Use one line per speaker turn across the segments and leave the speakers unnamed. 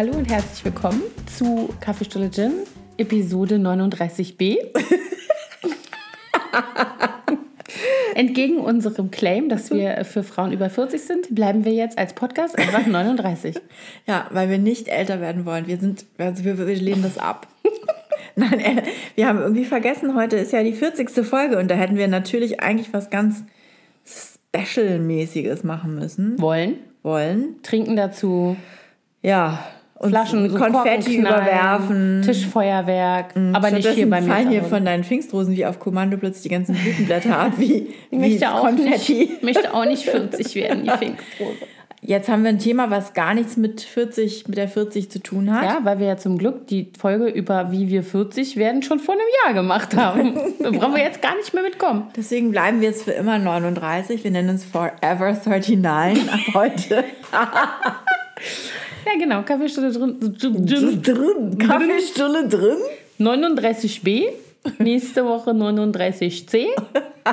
Hallo und herzlich willkommen zu Kaffeestulle Gin, Episode 39b. Entgegen unserem Claim, dass wir für Frauen über 40 sind, bleiben wir jetzt als Podcast einfach 39.
Ja, weil wir nicht älter werden wollen. Wir sind, also wir, wir lehnen das ab. Nein, äh, wir haben irgendwie vergessen, heute ist ja die 40. Folge und da hätten wir natürlich eigentlich was ganz Special-mäßiges machen müssen.
Wollen?
Wollen.
Trinken dazu.
Ja. Und
Flaschen, so
Konfetti überwerfen.
Tischfeuerwerk. aber nicht hier bei mir.
fallen hier von deinen Pfingstrosen wie auf Kommando plötzlich die ganzen Blütenblätter ab, wie,
Ich
wie
möchte auch,
Konfetti.
nicht, möchte auch nicht 40 werden, die Pfingstrose.
Jetzt haben wir ein Thema, was gar nichts mit 40, mit der 40 zu tun hat.
Ja, weil wir ja zum Glück die Folge über wie wir 40 werden schon vor einem Jahr gemacht haben. da brauchen wir jetzt gar nicht mehr mitkommen.
Deswegen bleiben wir jetzt für immer 39. Wir nennen uns Forever 39 ab heute.
Ja, genau. Kaffeestunde drin.
drin. Kaffeestunde drin.
39b. Nächste Woche 39c.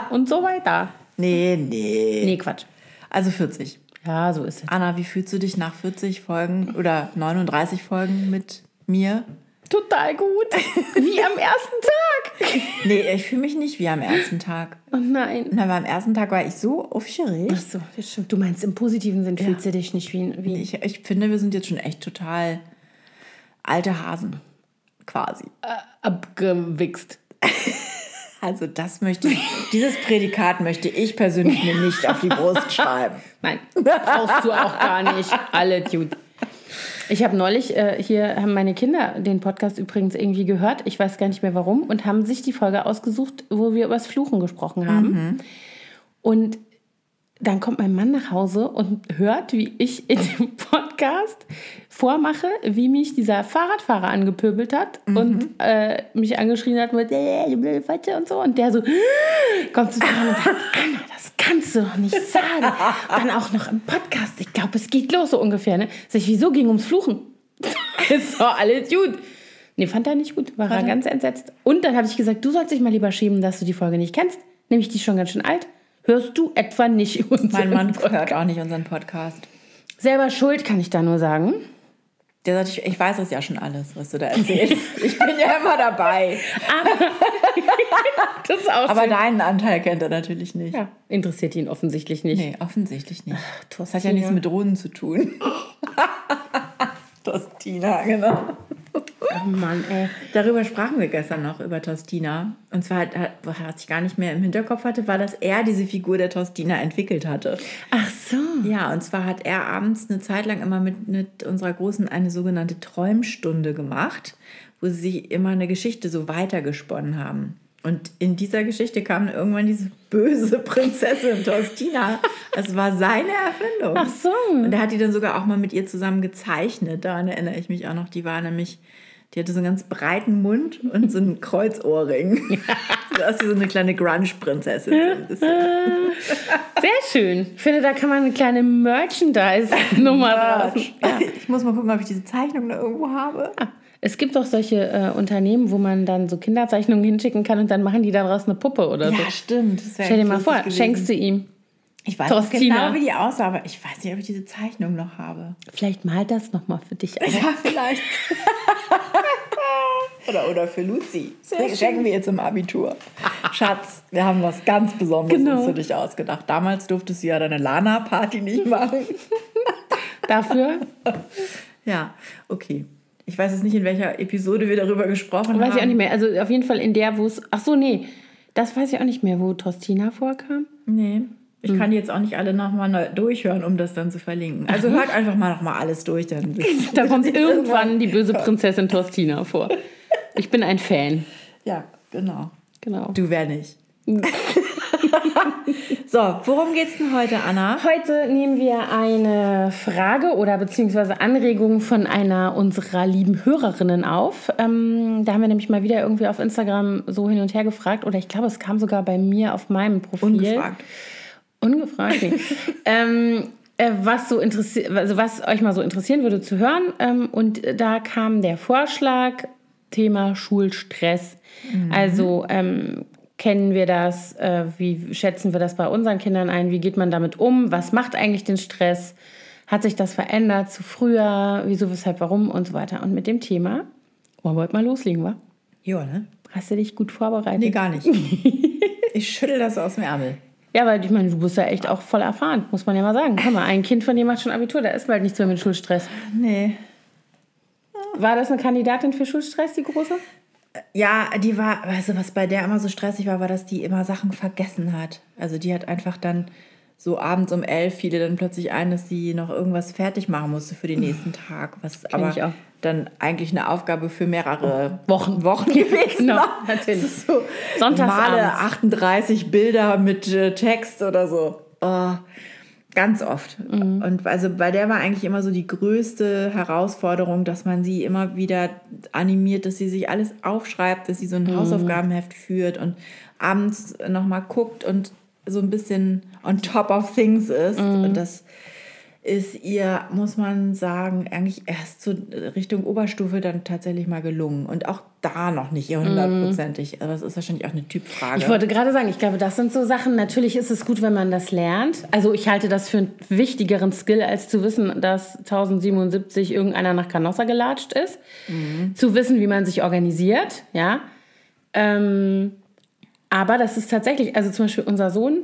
Und so weiter.
Nee, nee.
Nee, Quatsch.
Also 40.
Ja, so ist es.
Anna, wie fühlst du dich nach 40 Folgen oder 39 Folgen mit mir?
Total gut. Wie am ersten Tag.
Nee, ich fühle mich nicht wie am ersten Tag.
Oh nein.
Na, aber am ersten Tag war ich so aufgeregt.
Ach so, das stimmt. Du meinst, im positiven Sinn fühlst du dich nicht wie... wie
Ich, ich finde, wir sind jetzt schon echt total alte Hasen. Quasi.
abgewichst.
Also das möchte ich, dieses Prädikat möchte ich persönlich mir nicht auf die Brust schreiben.
Nein, brauchst du auch gar nicht. Alle gut. Ich habe neulich, äh, hier haben meine Kinder den Podcast übrigens irgendwie gehört, ich weiß gar nicht mehr warum, und haben sich die Folge ausgesucht, wo wir über das Fluchen gesprochen haben. Und dann kommt mein Mann nach Hause und hört, wie ich in dem Podcast vormache, wie mich dieser Fahrradfahrer angepöbelt hat und äh, mich angeschrien hat mit äh, du blöde Fotze und so. Und der so kommt zu mir und sagt, Anna, das kannst du doch nicht sagen. Dann auch noch im Podcast. Ich glaube, es geht los so ungefähr. Ne? Sag ich, wieso ging ums Fluchen? ist doch alles gut. Nee, fand er nicht gut. War er ganz entsetzt. Und dann habe ich gesagt, du sollst dich mal lieber schämen, dass du die Folge nicht kennst. Nämlich die ist schon ganz schön alt. Hörst du etwa nicht unseren
Mein Mann
Podcast?
hört auch nicht unseren Podcast.
Selber schuld, kann ich da nur sagen.
Der sagt, ich, ich weiß das ja schon alles, was du da erzählst. Ich bin ja immer dabei. Aber
schön.
deinen Anteil kennt er natürlich nicht.
ja, interessiert ihn offensichtlich nicht.
Nee, offensichtlich nicht.
Das
Das hat ja nichts mit Drohnen zu tun. Tostina, genau.
Oh Mann, ey.
Darüber sprachen wir gestern noch, über Tostina. Und zwar, was ich gar nicht mehr im Hinterkopf hatte, war, dass er diese Figur der Tostina entwickelt hatte.
Ach so.
Ja, und zwar hat er abends eine Zeit lang immer mit, mit unserer Großen eine sogenannte Träumstunde gemacht, wo sie sich immer eine Geschichte so weitergesponnen haben. Und in dieser Geschichte kam irgendwann diese böse Prinzessin Tostina. Das war seine Erfindung.
Ach so.
Und er hat die dann sogar auch mal mit ihr zusammen gezeichnet. Daran erinnere ich mich auch noch. Die war nämlich, die hatte so einen ganz breiten Mund und so einen Kreuzohrring. so aus wie so eine kleine Grunge-Prinzessin. Bisschen.
Sehr schön. Ich finde, da kann man eine kleine Merchandise-Nummer draußen.
Ja, ich muss mal gucken, ob ich diese Zeichnung da irgendwo habe.
Es gibt auch solche äh, Unternehmen, wo man dann so Kinderzeichnungen hinschicken kann und dann machen die daraus eine Puppe oder so.
Ja, stimmt.
Stell dir mal vor,
gewesen.
schenkst du ihm.
Ich weiß nicht
Tostina.
genau, wie die aussah, aber ich weiß nicht, ob ich diese Zeichnung noch habe.
Vielleicht malt das nochmal für dich. ein.
Ja, vielleicht. oder, oder für Luzi. Das schenken wir jetzt im Abitur. Schatz, wir haben was ganz Besonderes
Genau.
für dich ausgedacht. Damals durftest du ja deine Lana-Party nicht machen.
Dafür
ja, okay. Ich weiß jetzt nicht, in welcher Episode wir darüber gesprochen haben.
weiß ich auch nicht mehr. Also auf jeden Fall in der, wo es. Ach so, nee. Das weiß ich auch nicht mehr, wo Tostina vorkam.
Nee. Ich
Hm.
kann die jetzt auch nicht alle nochmal durchhören, um das dann zu verlinken. Also hört einfach mal nochmal alles durch. Dann
Da kommt irgendwann die böse Prinzessin Tostina vor. Ich bin ein Fan.
Ja, genau.
Genau.
Du wär nicht. so, worum geht's denn heute, Anna?
Heute nehmen wir eine Frage oder beziehungsweise Anregung von einer unserer lieben Hörerinnen auf. Ähm, da haben wir nämlich mal wieder irgendwie auf Instagram so hin und her gefragt oder ich glaube, es kam sogar bei mir auf meinem Profil.
Ungefragt.
Ungefragt. nee. ähm, äh, was so interessiert, also was euch mal so interessieren würde zu hören. Ähm, und da kam der Vorschlag, Thema Schulstress. Also ähm, kennen wir das? Äh, wie schätzen wir das bei unseren Kindern ein? Wie geht man damit um? Was macht eigentlich den Stress? Hat sich das verändert zu früher? Wieso, weshalb, warum und so weiter. Und mit dem Thema wollen wir heute mal loslegen, wa?
Ja, ne?
Hast du dich gut vorbereitet?
Nee, gar nicht. ich schüttel das aus dem Ärmel.
Ja, weil ich meine, du bist ja echt auch voll erfahren, muss man ja mal sagen. Guck mal, ein Kind von dir macht schon Abitur, da ist bald nichts mehr mit Schulstress.
Nee.
War das eine Kandidatin für Schulstress, die große?
Ja, die war, weißt du, was bei der immer so stressig war, war, dass die immer Sachen vergessen hat. Also die hat einfach dann so abends um elf fiel ihr dann plötzlich ein, dass sie noch irgendwas fertig machen musste für den nächsten Tag. Was aber
ich auch.
dann eigentlich eine Aufgabe für mehrere
Wochen.
Wochen gewesen
Genau,
war.
natürlich.
So
Sonntagsabends.
Male 38 Bilder mit äh, Text oder so. Oh, ganz oft.
Mhm.
Und also bei der war eigentlich immer so die größte Herausforderung, dass man sie immer wieder animiert, dass sie sich alles aufschreibt, dass sie so
Mhm.
ein Hausaufgabenheft führt und abends nochmal guckt und so ein bisschen on top of things ist.
Mhm.
Und das ist ihr, muss man sagen, eigentlich erst so Richtung Oberstufe dann tatsächlich mal gelungen. Und auch da noch nicht hundertprozentig. Aber das ist wahrscheinlich auch eine Typfrage.
Ich wollte gerade sagen, ich glaube, das sind so Sachen. Natürlich ist es gut, wenn man das lernt. Also ich halte das für einen wichtigeren Skill, als zu wissen, dass 1077 irgendeiner nach Canossa gelatscht ist. Zu wissen, wie man sich organisiert, ja. Ähm, aber das ist tatsächlich, also zum Beispiel unser Sohn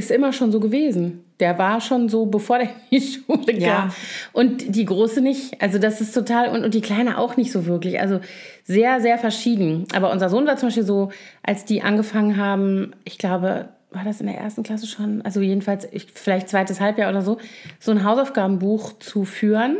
ist immer schon so gewesen. Der war schon so, bevor der in die Schule kam.
Ja.
Und die Große nicht. Also das ist total, und, und die Kleine auch nicht so wirklich. Also sehr, sehr verschieden. Aber unser Sohn war zum Beispiel so, als die angefangen haben, ich glaube, war das in der ersten Klasse schon, also jedenfalls ich, vielleicht zweites Halbjahr oder so, so ein Hausaufgabenbuch zu führen.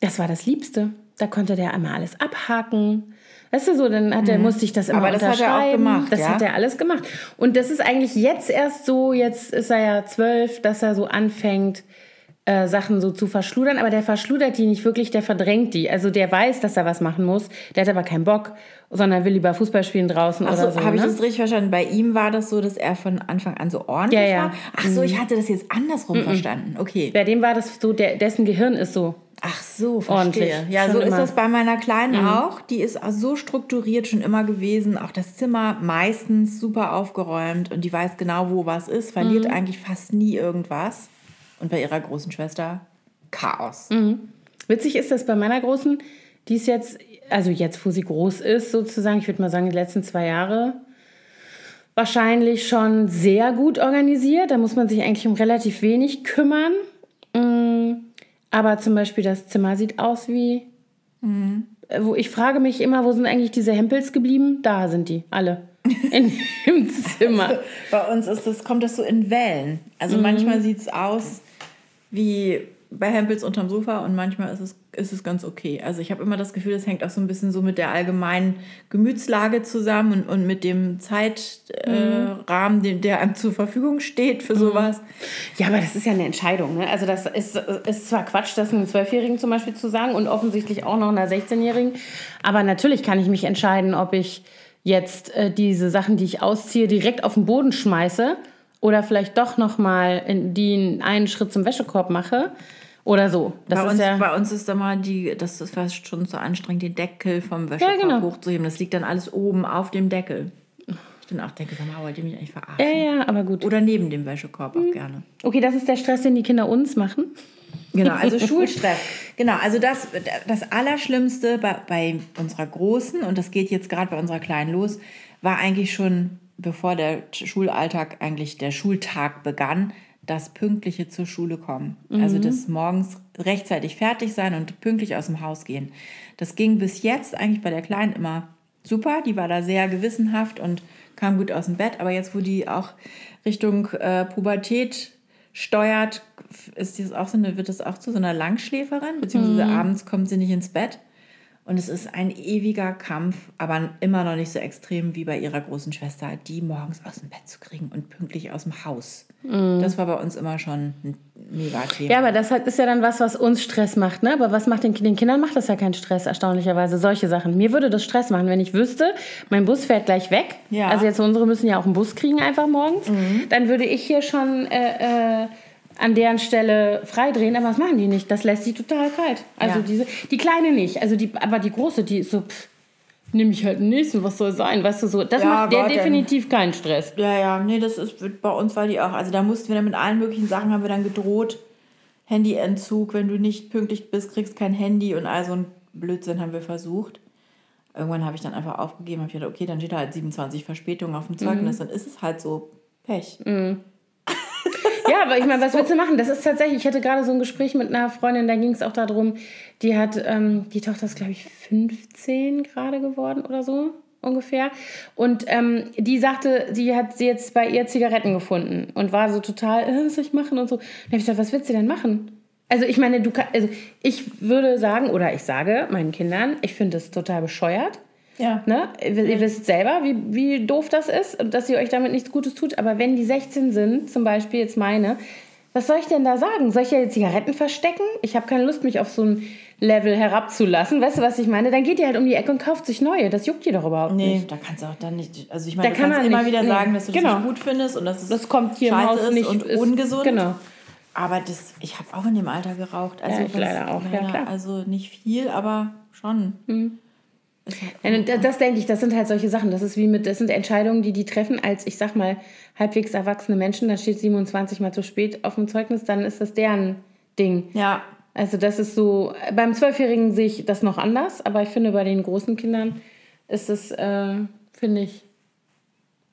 Das war das Liebste. Da konnte der einmal alles abhaken. Weißt du so, dann hat er, musste ich das immer
Mhm. Aber das hat er auch gemacht,
Das
ja?
hat er alles gemacht. Und das ist eigentlich jetzt erst so, jetzt ist er ja zwölf, dass er so anfängt, äh, Sachen so zu verschludern. Aber der verschludert die nicht wirklich, der verdrängt die. Also der weiß, dass er was machen muss. Der hat aber keinen Bock, sondern will lieber Fußball spielen draußen
Ach
oder
so,
so.
habe ich
ne?
das richtig verstanden? Bei ihm war das so, dass er von Anfang an so ordentlich
Ja, ja.
war? Ach so, ich hatte das jetzt andersrum verstanden. Okay.
Bei dem war das so, der, dessen Gehirn ist so.
Ach so,
Ordentlich.
verstehe. Ja,
Schon
so ist
immer. Mhm.
das bei meiner Kleinen auch. Die ist so strukturiert schon immer gewesen. Auch das Zimmer meistens super aufgeräumt und die weiß genau, wo was ist, verliert
Mhm.
eigentlich fast nie irgendwas. Und bei ihrer großen Schwester Chaos.
Mhm. Witzig ist das bei meiner Großen, die ist jetzt, also jetzt, wo sie groß ist, sozusagen, ich würde mal sagen, die letzten zwei Jahre, wahrscheinlich schon sehr gut organisiert. Da muss man sich eigentlich um relativ wenig kümmern. Mm, Aber zum Beispiel das Zimmer sieht aus wie. äh, Wo ich frage mich immer, wo sind eigentlich diese Hempels geblieben? Da sind die, alle. In, Im Zimmer.
Bei uns ist das, kommt das so in Wellen. Also manchmal sieht es aus wie bei Hempels unterm Sofa und manchmal ist es, ist es ganz okay. Also ich habe immer das Gefühl, das hängt auch so ein bisschen so mit der allgemeinen Gemütslage zusammen und, und mit dem Zeitrahmen, äh, Rahmen, dem, der einem zur Verfügung steht für sowas.
Ja, aber das ist ja eine Entscheidung. Ne? Also das ist, ist zwar Quatsch, das einem Zwölfjährigen zum Beispiel zu sagen und offensichtlich auch noch einer 16-Jährigen. Aber natürlich kann ich mich entscheiden, ob ich jetzt äh, diese Sachen, die ich ausziehe, direkt auf den Boden schmeiße oder vielleicht doch noch mal in die einen Schritt zum Wäschekorb mache oder so. Das
Bei uns,
ja
bei uns ist immer die, das ist fast schon so anstrengend, den Deckel vom Wäschekorb
genau.
hochzuheben. Das liegt dann alles oben auf dem Deckel. Ich dann auch denke, sag mal, wollt ihr mich eigentlich verarschen?
ja, ja, aber gut.
Oder neben dem Wäschekorb auch gerne.
Okay, das ist der Stress, den die Kinder uns machen.
Genau, also Schulstress. Genau, also das, das Allerschlimmste bei, bei unserer Großen, und das geht jetzt gerade bei unserer Kleinen los, war eigentlich schon, bevor der Schulalltag, eigentlich der Schultag begann, das pünktliche zur Schule kommen. Also das morgens rechtzeitig fertig sein und pünktlich aus dem Haus gehen. Das ging bis jetzt eigentlich bei der Kleinen immer super. Die war da sehr gewissenhaft und kam gut aus dem Bett. Aber jetzt, wo die auch Richtung äh, Pubertät steuert, ist das auch so eine, wird das auch zu so einer Langschläferin, beziehungsweise abends kommt sie nicht ins Bett. Und es ist ein ewiger Kampf, aber immer noch nicht so extrem wie bei ihrer großen Schwester, die morgens aus dem Bett zu kriegen und pünktlich aus dem Haus. Das war bei uns immer schon ein mega Thema.
Ja, aber das ist ja dann was, was uns Stress macht, ne? Aber was macht den, den Kindern macht das ja keinen Stress, erstaunlicherweise. Solche Sachen. Mir würde das Stress machen, wenn ich wüsste, mein Bus fährt gleich weg.
Ja.
Also jetzt unsere müssen ja auch einen Bus kriegen einfach morgens. Dann würde ich hier schon äh, äh, an deren Stelle freidrehen, aber das machen die nicht. Das lässt sie total kalt. Also
Ja.
diese, die kleine nicht. Also die, aber die große, die ist so, pff, nehme ich halt den nächsten, was soll sein, weißt du so. Das
Ja,
macht der definitiv keinen Stress.
Ja, ja, nee, das ist bei uns war die auch. Also da mussten wir dann mit allen möglichen Sachen haben wir dann gedroht. Handyentzug, wenn du nicht pünktlich bist, kriegst kein Handy und all so ein Blödsinn haben wir versucht. Irgendwann habe ich dann einfach aufgegeben, habe gedacht, okay, dann steht da halt 27 Verspätungen auf dem Zeugnis, dann ist es halt so Pech.
Ja, aber ich meine, was willst du machen? Das ist tatsächlich, ich hatte gerade so ein Gespräch mit einer Freundin, da ging es auch darum, die hat, ähm, die Tochter ist, glaube ich, 15 gerade geworden oder so ungefähr. Und ähm, die sagte, sie hat sie jetzt bei ihr Zigaretten gefunden und war so total, äh, was soll ich machen und so. Dann habe ich gesagt, was willst du denn machen? Also ich meine, du also ich würde sagen, oder ich sage meinen Kindern, ich finde es total bescheuert.
Ja.
Ne? Ihr, wisst selber, wie, wie doof das ist und dass ihr euch damit nichts Gutes tut. Aber wenn die 16 sind, zum Beispiel jetzt meine, was soll ich denn da sagen? Soll ich ja Zigaretten verstecken? Ich habe keine Lust, mich auf so ein Level herabzulassen. Weißt du, was ich meine? Dann geht ihr halt um die Ecke und kauft sich neue. Das juckt ihr doch überhaupt
Nee,
nicht.
da kannst du auch dann nicht. Also ich meine,
Da
du
kann
kannst
man
immer
nicht,
wieder
nee.
sagen, dass du das
Genau.
nicht gut findest und dass es
Das kommt hier im
scheiße
Haus
ist
nicht.
und
ist-
ungesund.
Genau.
Aber das, ich habe auch in dem Alter geraucht. Also
Ja, ich leider auch, ja, klar.
Also nicht viel, aber schon. Ist halt
das, das denke ich, das sind halt solche Sachen. Das ist wie mit, das sind Entscheidungen, die die treffen als, ich sag mal, halbwegs erwachsene Menschen. Da steht 27 mal zu spät auf dem Zeugnis, dann ist das deren Ding.
ja,
Also das ist so, beim Zwölfjährigen sehe ich das noch anders, aber ich finde, bei den großen Kindern ist es, äh, finde ich,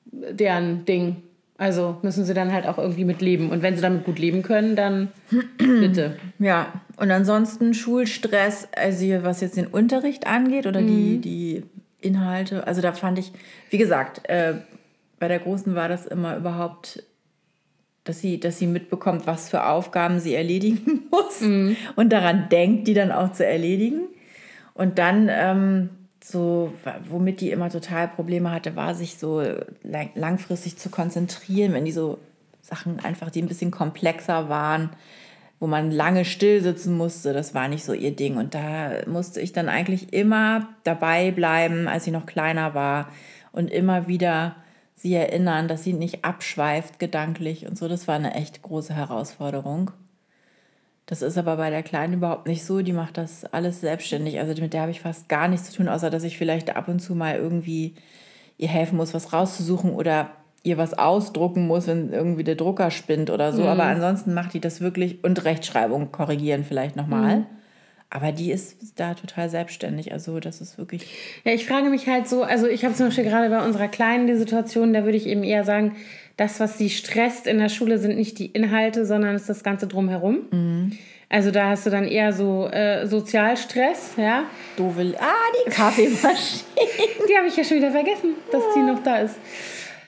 deren Ding. Also müssen sie dann halt auch irgendwie mit leben. Und wenn sie damit gut leben können, dann bitte.
ja. Und ansonsten Schulstress, also was jetzt den Unterricht angeht oder die,
Mhm.
die Inhalte. Also da fand ich, wie gesagt, äh, bei der Großen war das immer überhaupt, dass sie, dass sie mitbekommt, was für Aufgaben sie erledigen muss
Mhm.
und daran denkt, die dann auch zu erledigen. Und dann ähm, so, womit die immer total Probleme hatte, war sich so lang, langfristig zu konzentrieren, wenn die so Sachen einfach, die ein bisschen komplexer waren, wo man lange still sitzen musste, das war nicht so ihr Ding. Und da musste ich dann eigentlich immer dabei bleiben, als sie noch kleiner war und immer wieder sie erinnern, dass sie nicht abschweift gedanklich und so. Das war eine echt große Herausforderung. Das ist aber bei der Kleinen überhaupt nicht so. Die macht das alles selbstständig. Also mit der habe ich fast gar nichts zu tun, außer dass ich vielleicht ab und zu mal irgendwie ihr helfen muss, was rauszusuchen oder ihr was ausdrucken muss, wenn irgendwie der Drucker spinnt oder so. Aber ansonsten macht die das wirklich und Rechtschreibung korrigieren vielleicht nochmal. Aber die ist da total selbstständig. Also das ist wirklich.
Ja, ich frage mich halt so, also ich habe zum Beispiel gerade bei unserer Kleinen die Situation, da würde ich eben eher sagen, das, was sie stresst in der Schule, sind nicht die Inhalte, sondern ist das Ganze drumherum. Also da hast du dann eher so äh, Sozialstress, ja.
Doofe. Ah, die Kaffeemaschine.
Die habe ich ja schon wieder vergessen, dass die noch da ist.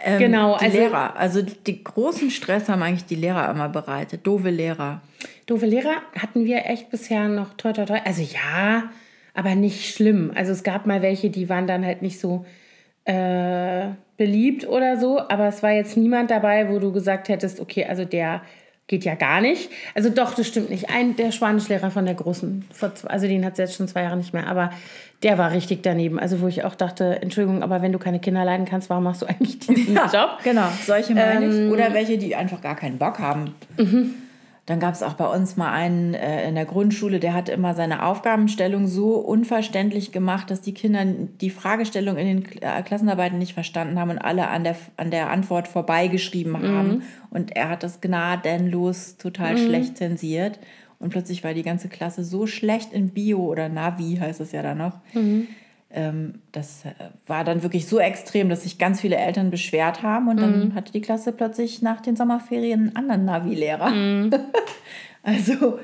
Ähm,
Genau,
Die
also-
Lehrer. Also die großen Stress haben eigentlich die Lehrer immer bereitet. Doofe Lehrer.
Doofe Lehrer hatten wir echt bisher noch toi toi toi. Also ja, aber nicht schlimm. Also es gab mal welche, die waren dann halt nicht so äh, beliebt oder so, aber es war jetzt niemand dabei, wo du gesagt hättest, okay, also der geht ja gar nicht. Also doch, das stimmt nicht. Ein der Spanischlehrer von der Großen, zwei- also den hat sie jetzt schon zwei Jahre nicht mehr, aber der war richtig daneben. Also wo ich auch dachte, Entschuldigung, aber wenn du keine Kinder leiden kannst, warum machst du eigentlich diesen Job?
Genau, solche meine
Ähm,
ich. Oder welche, die einfach gar keinen Bock haben.
Mhm.
Dann gab es auch bei uns mal einen äh, in der Grundschule, der hat immer seine Aufgabenstellung so unverständlich gemacht, dass die Kinder die Fragestellung in den Kl- äh, Klassenarbeiten nicht verstanden haben und alle an der, an der Antwort vorbeigeschrieben haben. Und er hat das gnadenlos total schlecht zensiert. Und plötzlich war die ganze Klasse so schlecht in Bio oder Navi, heißt es ja da noch. Ähm, das äh, war dann wirklich so extrem, dass sich ganz viele Eltern beschwert haben. Und dann hatte die Klasse plötzlich nach den Sommerferien einen anderen Navi-Lehrer. also,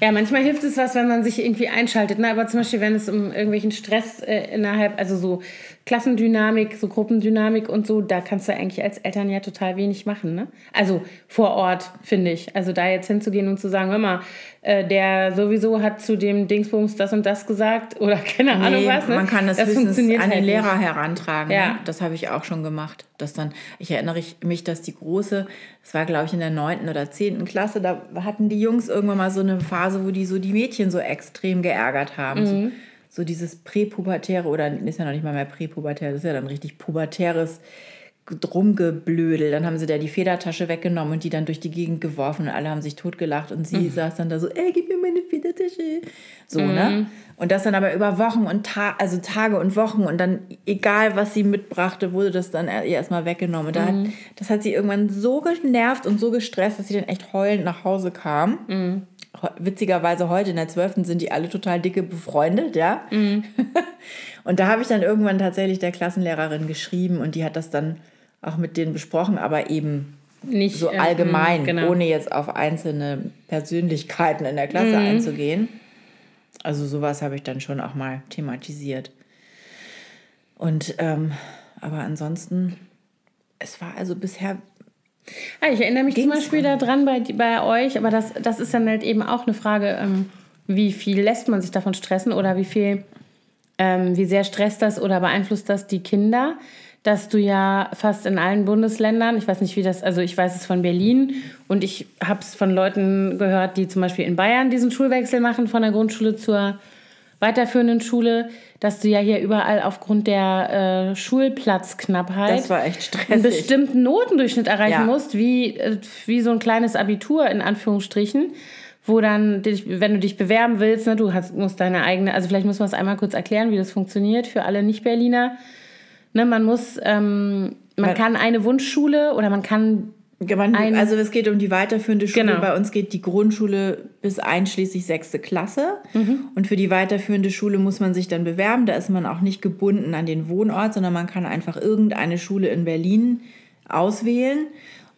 Ja, manchmal hilft es was, wenn man sich irgendwie einschaltet. Ne? Aber zum Beispiel, wenn es um irgendwelchen Stress äh, innerhalb, also so Klassendynamik, so Gruppendynamik und so, da kannst du eigentlich als Eltern ja total wenig machen. Ne? Also vor Ort, finde ich. Also da jetzt hinzugehen und zu sagen, hör mal, äh, der sowieso hat zu dem Dingsbums das und das gesagt oder keine Ahnung
nee,
was. Ne?
man kann das, höchstens
funktioniert
an den
halt nicht.
Lehrer herantragen.
Ja.
Ne? Das habe ich auch schon gemacht. Dass dann, ich erinnere mich, dass die große, das war glaube ich in der neunten oder zehnten Klasse, da hatten die Jungs irgendwann mal so eine Phase, wo die so die Mädchen so extrem geärgert haben.
Mhm.
so dieses präpubertäre oder ist ja noch nicht mal mehr präpubertär, das ist ja dann richtig pubertäres Rumgeblödel. Dann haben sie da die Federtasche weggenommen und die dann durch die Gegend geworfen und alle haben sich totgelacht und sie saß dann da so, ey, gib mir meine Federtasche. So, ne? Und das dann aber über Wochen und Ta also Tage und Wochen und dann, egal was sie mitbrachte, wurde das dann ihr erstmal weggenommen. Und da hat, das hat sie irgendwann so genervt und so gestresst, dass sie dann echt heulend nach Hause kam. Witzigerweise heute in der 12. sind die alle total dicke befreundet, ja. Mhm. und da habe ich dann irgendwann tatsächlich der Klassenlehrerin geschrieben und die hat das dann auch mit denen besprochen, aber eben nicht so ähm, allgemein, genau. ohne jetzt auf einzelne Persönlichkeiten in der Klasse mhm. einzugehen. Also sowas habe ich dann schon auch mal thematisiert. Und ähm, aber ansonsten, es war also bisher.
Ah, ich erinnere mich zum Beispiel daran bei, bei euch, aber das, das ist dann halt eben auch eine Frage, ähm, wie viel lässt man sich davon stressen oder wie viel, ähm, wie sehr stresst das oder beeinflusst das die Kinder? dass du ja fast in allen Bundesländern, ich weiß nicht, wie das, also ich weiß es von Berlin und ich habe es von Leuten gehört, die zum Beispiel in Bayern diesen Schulwechsel machen von der Grundschule zur weiterführenden Schule, dass du ja hier überall aufgrund der äh, Schulplatzknappheit einen bestimmten Notendurchschnitt erreichen ja. musst, wie, äh, wie so ein kleines Abitur in Anführungsstrichen wo dann, wenn du dich bewerben willst, ne, du hast, musst deine eigene, also vielleicht muss man es einmal kurz erklären, wie das funktioniert für alle Nicht-Berliner. Ne, man muss, ähm, man, man kann eine Wunschschule oder man kann
man, also es geht um die weiterführende Schule. Genau. Bei uns geht die Grundschule bis einschließlich sechste Klasse. Mhm. Und für die weiterführende Schule muss man sich dann bewerben. Da ist man auch nicht gebunden an den Wohnort, sondern man kann einfach irgendeine Schule in Berlin auswählen.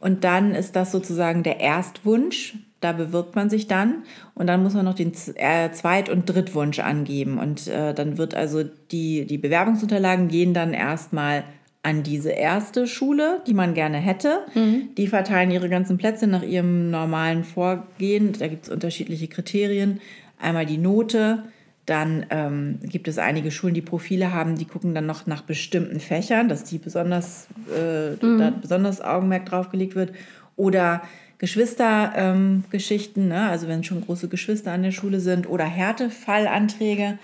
Und dann ist das sozusagen der Erstwunsch. Da bewirbt man sich dann und dann muss man noch den äh, Zweit- und Drittwunsch angeben. Und äh, dann wird also die, die Bewerbungsunterlagen gehen dann erstmal an diese erste Schule, die man gerne hätte. Mhm. Die verteilen ihre ganzen Plätze nach ihrem normalen Vorgehen. Da gibt es unterschiedliche Kriterien. Einmal die Note, dann ähm, gibt es einige Schulen, die Profile haben, die gucken dann noch nach bestimmten Fächern, dass die besonders, äh, mhm. da besonders Augenmerk drauf gelegt wird. Oder Geschwistergeschichten, ähm, ne? also wenn schon große Geschwister an der Schule sind oder Härtefallanträge.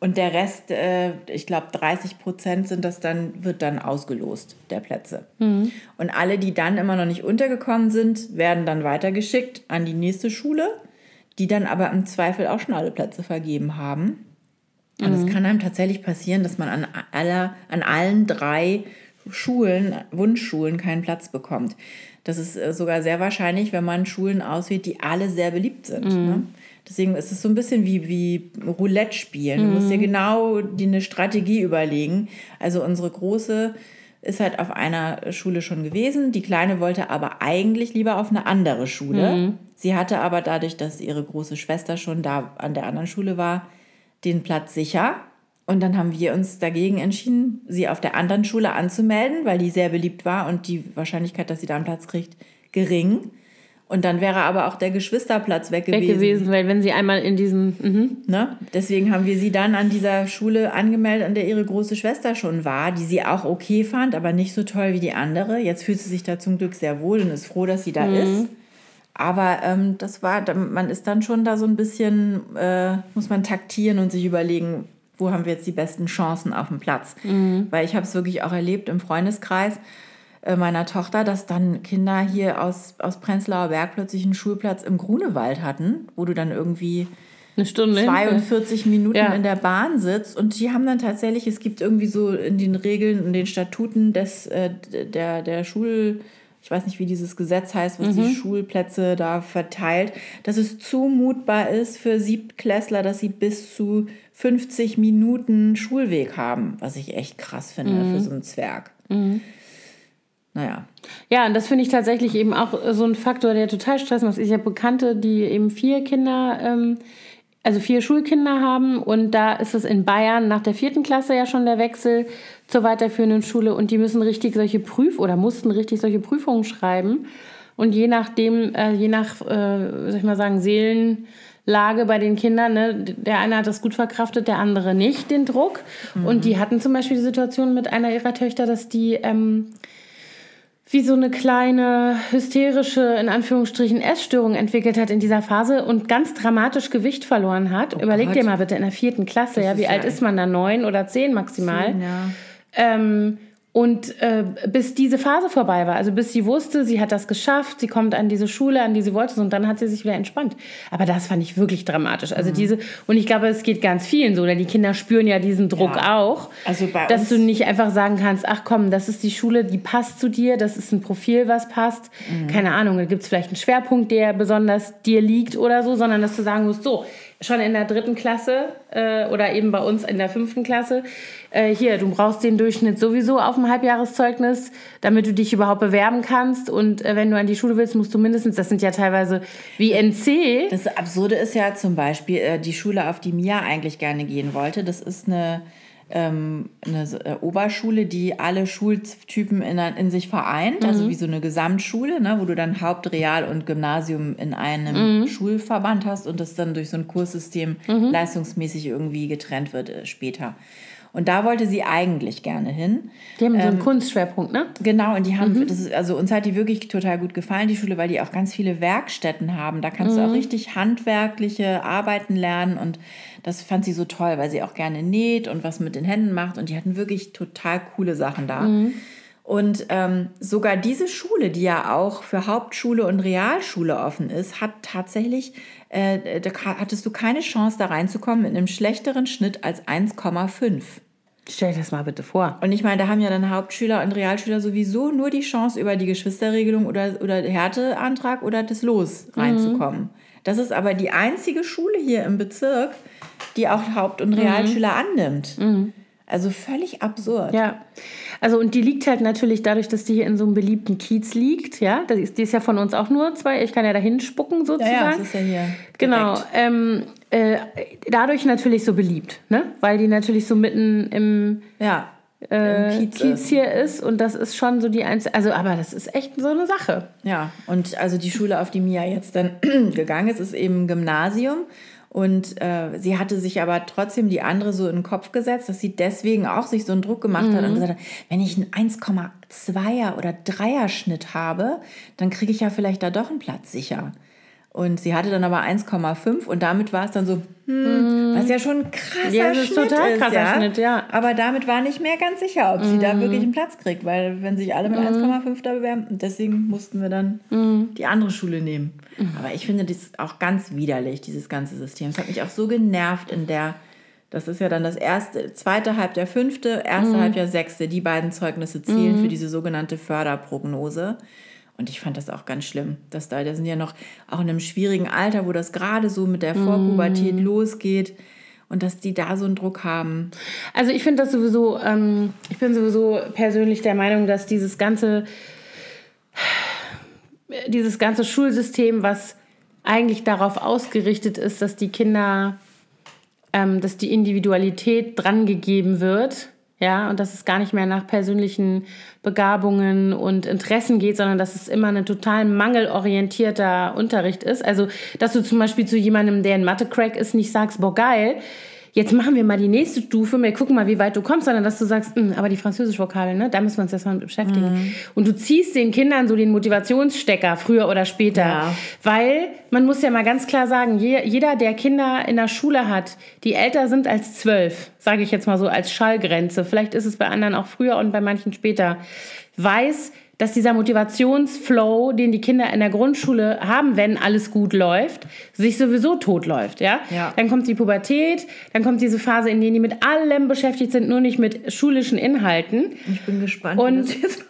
Und der Rest, äh, ich glaube 30 Prozent sind das dann, wird dann ausgelost, der Plätze. Mhm. Und alle, die dann immer noch nicht untergekommen sind, werden dann weitergeschickt an die nächste Schule, die dann aber im Zweifel auch schon alle Plätze vergeben haben. Und mhm. es kann einem tatsächlich passieren, dass man an, aller, an allen drei Schulen, Wunschschulen, keinen Platz bekommt. Das ist äh, sogar sehr wahrscheinlich, wenn man Schulen auswählt, die alle sehr beliebt sind. Mhm. Ne? Deswegen ist es so ein bisschen wie, wie Roulette spielen. Du musst dir mhm. genau die, eine Strategie überlegen. Also unsere große ist halt auf einer Schule schon gewesen. Die kleine wollte aber eigentlich lieber auf eine andere Schule. Mhm. Sie hatte aber dadurch, dass ihre große Schwester schon da an der anderen Schule war, den Platz sicher. Und dann haben wir uns dagegen entschieden, sie auf der anderen Schule anzumelden, weil die sehr beliebt war und die Wahrscheinlichkeit, dass sie da einen Platz kriegt, gering. Und dann wäre aber auch der Geschwisterplatz weg gewesen. Weg gewesen,
weil wenn sie einmal in diesen. Mhm.
Ne? Deswegen haben wir sie dann an dieser Schule angemeldet, an der ihre große Schwester schon war, die sie auch okay fand, aber nicht so toll wie die andere. Jetzt fühlt sie sich da zum Glück sehr wohl und ist froh, dass sie da mhm. ist. Aber ähm, das war, man ist dann schon da so ein bisschen, äh, muss man taktieren und sich überlegen, wo haben wir jetzt die besten Chancen auf dem Platz. Mhm. Weil ich habe es wirklich auch erlebt im Freundeskreis meiner Tochter, dass dann Kinder hier aus, aus Prenzlauer Berg plötzlich einen Schulplatz im Grunewald hatten, wo du dann irgendwie eine Stunde 42 hin. Minuten ja. in der Bahn sitzt und die haben dann tatsächlich, es gibt irgendwie so in den Regeln und den Statuten des, äh, der, der Schul ich weiß nicht, wie dieses Gesetz heißt, was mhm. die Schulplätze da verteilt, dass es zumutbar ist für Siebtklässler, dass sie bis zu 50 Minuten Schulweg haben, was ich echt krass finde mhm. für so einen Zwerg. Mhm. Naja.
Ja, und das finde ich tatsächlich eben auch so ein Faktor, der total Stress macht. Ich habe Bekannte, die eben vier Kinder ähm, also vier Schulkinder haben und da ist es in Bayern nach der vierten Klasse ja schon der Wechsel zur weiterführenden Schule und die müssen richtig solche Prüf oder mussten richtig solche Prüfungen schreiben und je nachdem, äh, je nach, äh, soll ich mal sagen, Seelenlage bei den Kindern, ne, der eine hat das gut verkraftet, der andere nicht, den Druck mhm. und die hatten zum Beispiel die Situation mit einer ihrer Töchter, dass die ähm, wie so eine kleine hysterische, in Anführungsstrichen, Essstörung entwickelt hat in dieser Phase und ganz dramatisch Gewicht verloren hat. Oh Überleg Gott. dir mal bitte in der vierten Klasse, das ja, wie alt ist man da? Neun oder zehn maximal. Zehn, ja. ähm, Und äh, bis diese Phase vorbei war, also bis sie wusste, sie hat das geschafft, sie kommt an diese Schule, an die sie wollte, und dann hat sie sich wieder entspannt. Aber das fand ich wirklich dramatisch. Also mhm. diese, und ich glaube, es geht ganz vielen so, denn die Kinder spüren ja diesen Druck ja. auch, also dass du nicht einfach sagen kannst, ach komm, das ist die Schule, die passt zu dir, das ist ein Profil, was passt. Mhm. Keine Ahnung, da gibt es vielleicht einen Schwerpunkt, der besonders dir liegt oder so, sondern dass du sagen musst, so, schon in der dritten Klasse äh, oder eben bei uns in der fünften Klasse. Äh, hier, du brauchst den Durchschnitt sowieso auf dem Halbjahreszeugnis, damit du dich überhaupt bewerben kannst. Und äh, wenn du an die Schule willst, musst du mindestens, das sind ja teilweise wie NC.
Das Absurde ist ja zum Beispiel äh, die Schule, auf die Mia eigentlich gerne gehen wollte. Das ist eine ähm, eine äh, Oberschule, die alle Schultypen in, in sich vereint, also mhm. also wie so eine Gesamtschule, ne, wo du dann Haupt-, Real- und Gymnasium in einem mhm. Schulverband hast und das dann durch so ein Kurssystem mhm. leistungsmäßig irgendwie getrennt wird äh, später. Und da wollte sie eigentlich gerne hin.
Die haben ähm, so einen ähm, Kunstschwerpunkt, ne?
Genau, und die haben, mhm. das ist, also uns hat die wirklich total gut gefallen, die Schule, weil die auch ganz viele Werkstätten haben. Da kannst mhm. du auch mhm. richtig handwerkliche Arbeiten lernen und das fand sie so toll, weil sie auch gerne näht und was mit den Händen macht und die hatten wirklich total coole Sachen da. Mhm. Und ähm, sogar diese Schule, die ja auch für Hauptschule und Realschule offen ist, hat tatsächlich, äh, da hattest du keine Chance da reinzukommen mit einem schlechteren Schnitt als 1,5.
Stell dir das mal bitte vor.
Und ich meine, da haben ja dann Hauptschüler und Realschüler sowieso nur die Chance, über die Geschwisterregelung oder, oder Härteantrag oder das Los mhm. reinzukommen. Mhm. Das ist aber die einzige Schule hier im Bezirk, die auch Haupt- und mhm. Realschüler mhm. annimmt. Mhm. Also völlig absurd.
Ja. Also und die liegt halt natürlich dadurch, dass die hier in so einem beliebten Kiez liegt, ja. Die ist, die ist ja von uns auch nur zwei. Ich kann ja da hinspucken sozusagen. Ja, ja, das ist ja hier. Genau. Ähm, äh, dadurch natürlich so beliebt, ne? Weil die natürlich so mitten im ja. Äh, Kiez, Kiez, hier ist und das ist schon so die einzige, also aber das ist echt so eine Sache.
Ja, und also die Schule, auf die Mia jetzt dann gegangen ist, ist eben Gymnasium und äh, sie hatte sich aber trotzdem die andere so in den Kopf gesetzt, dass sie deswegen auch sich so einen Druck gemacht mhm. hat und mhm. gesagt hat, wenn ich einen 1,2er oder 3er Schnitt habe, dann kriege ich ja vielleicht da doch einen Platz sicher. Und sie hatte dann aber 1,5 und damit war es dann so, hm, was ja schon ein krasser ja, das ist Schnitt total ist, krasser ja? Schnitt, ja. Aber damit war nicht mehr ganz sicher, ob sie da mhm. wirklich einen Platz kriegt, weil wenn sich alle mit mhm. 1,5 da bewerben, deswegen mussten wir dann mhm. die andere Schule nehmen. Aber ich finde das auch ganz widerlich, dieses ganze System. Es hat mich auch so genervt in der das ist ja dann das erste, zweite Halbjahr fünfte, erste. Halbjahr sechste. Die beiden Zeugnisse zählen mhm. für diese sogenannte Förderprognose. Und ich fand das auch ganz schlimm, dass da, da sind ja noch auch in einem schwierigen Alter, wo das gerade so mit der Vorpubertät mm. losgeht und dass die da so einen Druck haben.
Also ich finde das sowieso, ähm, ich bin sowieso persönlich der Meinung, dass dieses ganze, dieses ganze Schulsystem, was eigentlich darauf ausgerichtet ist, dass die Kinder, ähm, dass die Individualität drangegeben wird, ja, und dass es gar nicht mehr nach persönlichen Begabungen und Interessen geht, sondern dass es immer ein total mangelorientierter Unterricht ist. Also, dass du zum Beispiel zu jemandem, der ein Mathe-Crack ist, nicht sagst, boah, geil, jetzt machen wir mal die nächste Stufe, wir gucken mal, wie weit du kommst, sondern dass du sagst, hm, aber die französische Vokabel, ne, da müssen wir uns jetzt mal beschäftigen. Mhm. Und du ziehst den Kindern so den Motivationsstecker früher oder später, ja. weil man muss ja mal ganz klar sagen, jeder, der Kinder in der Schule hat, die älter sind als zwölf, sage ich jetzt mal so als Schallgrenze, vielleicht ist es bei anderen auch früher und bei manchen später, weiß, dass dieser Motivationsflow, den die Kinder in der Grundschule haben, wenn alles gut läuft, sich sowieso totläuft. Ja? ja? Dann kommt die Pubertät, dann kommt diese Phase, in der die mit allem beschäftigt sind, nur nicht mit schulischen Inhalten.
Ich bin gespannt,
und, wie das jetzt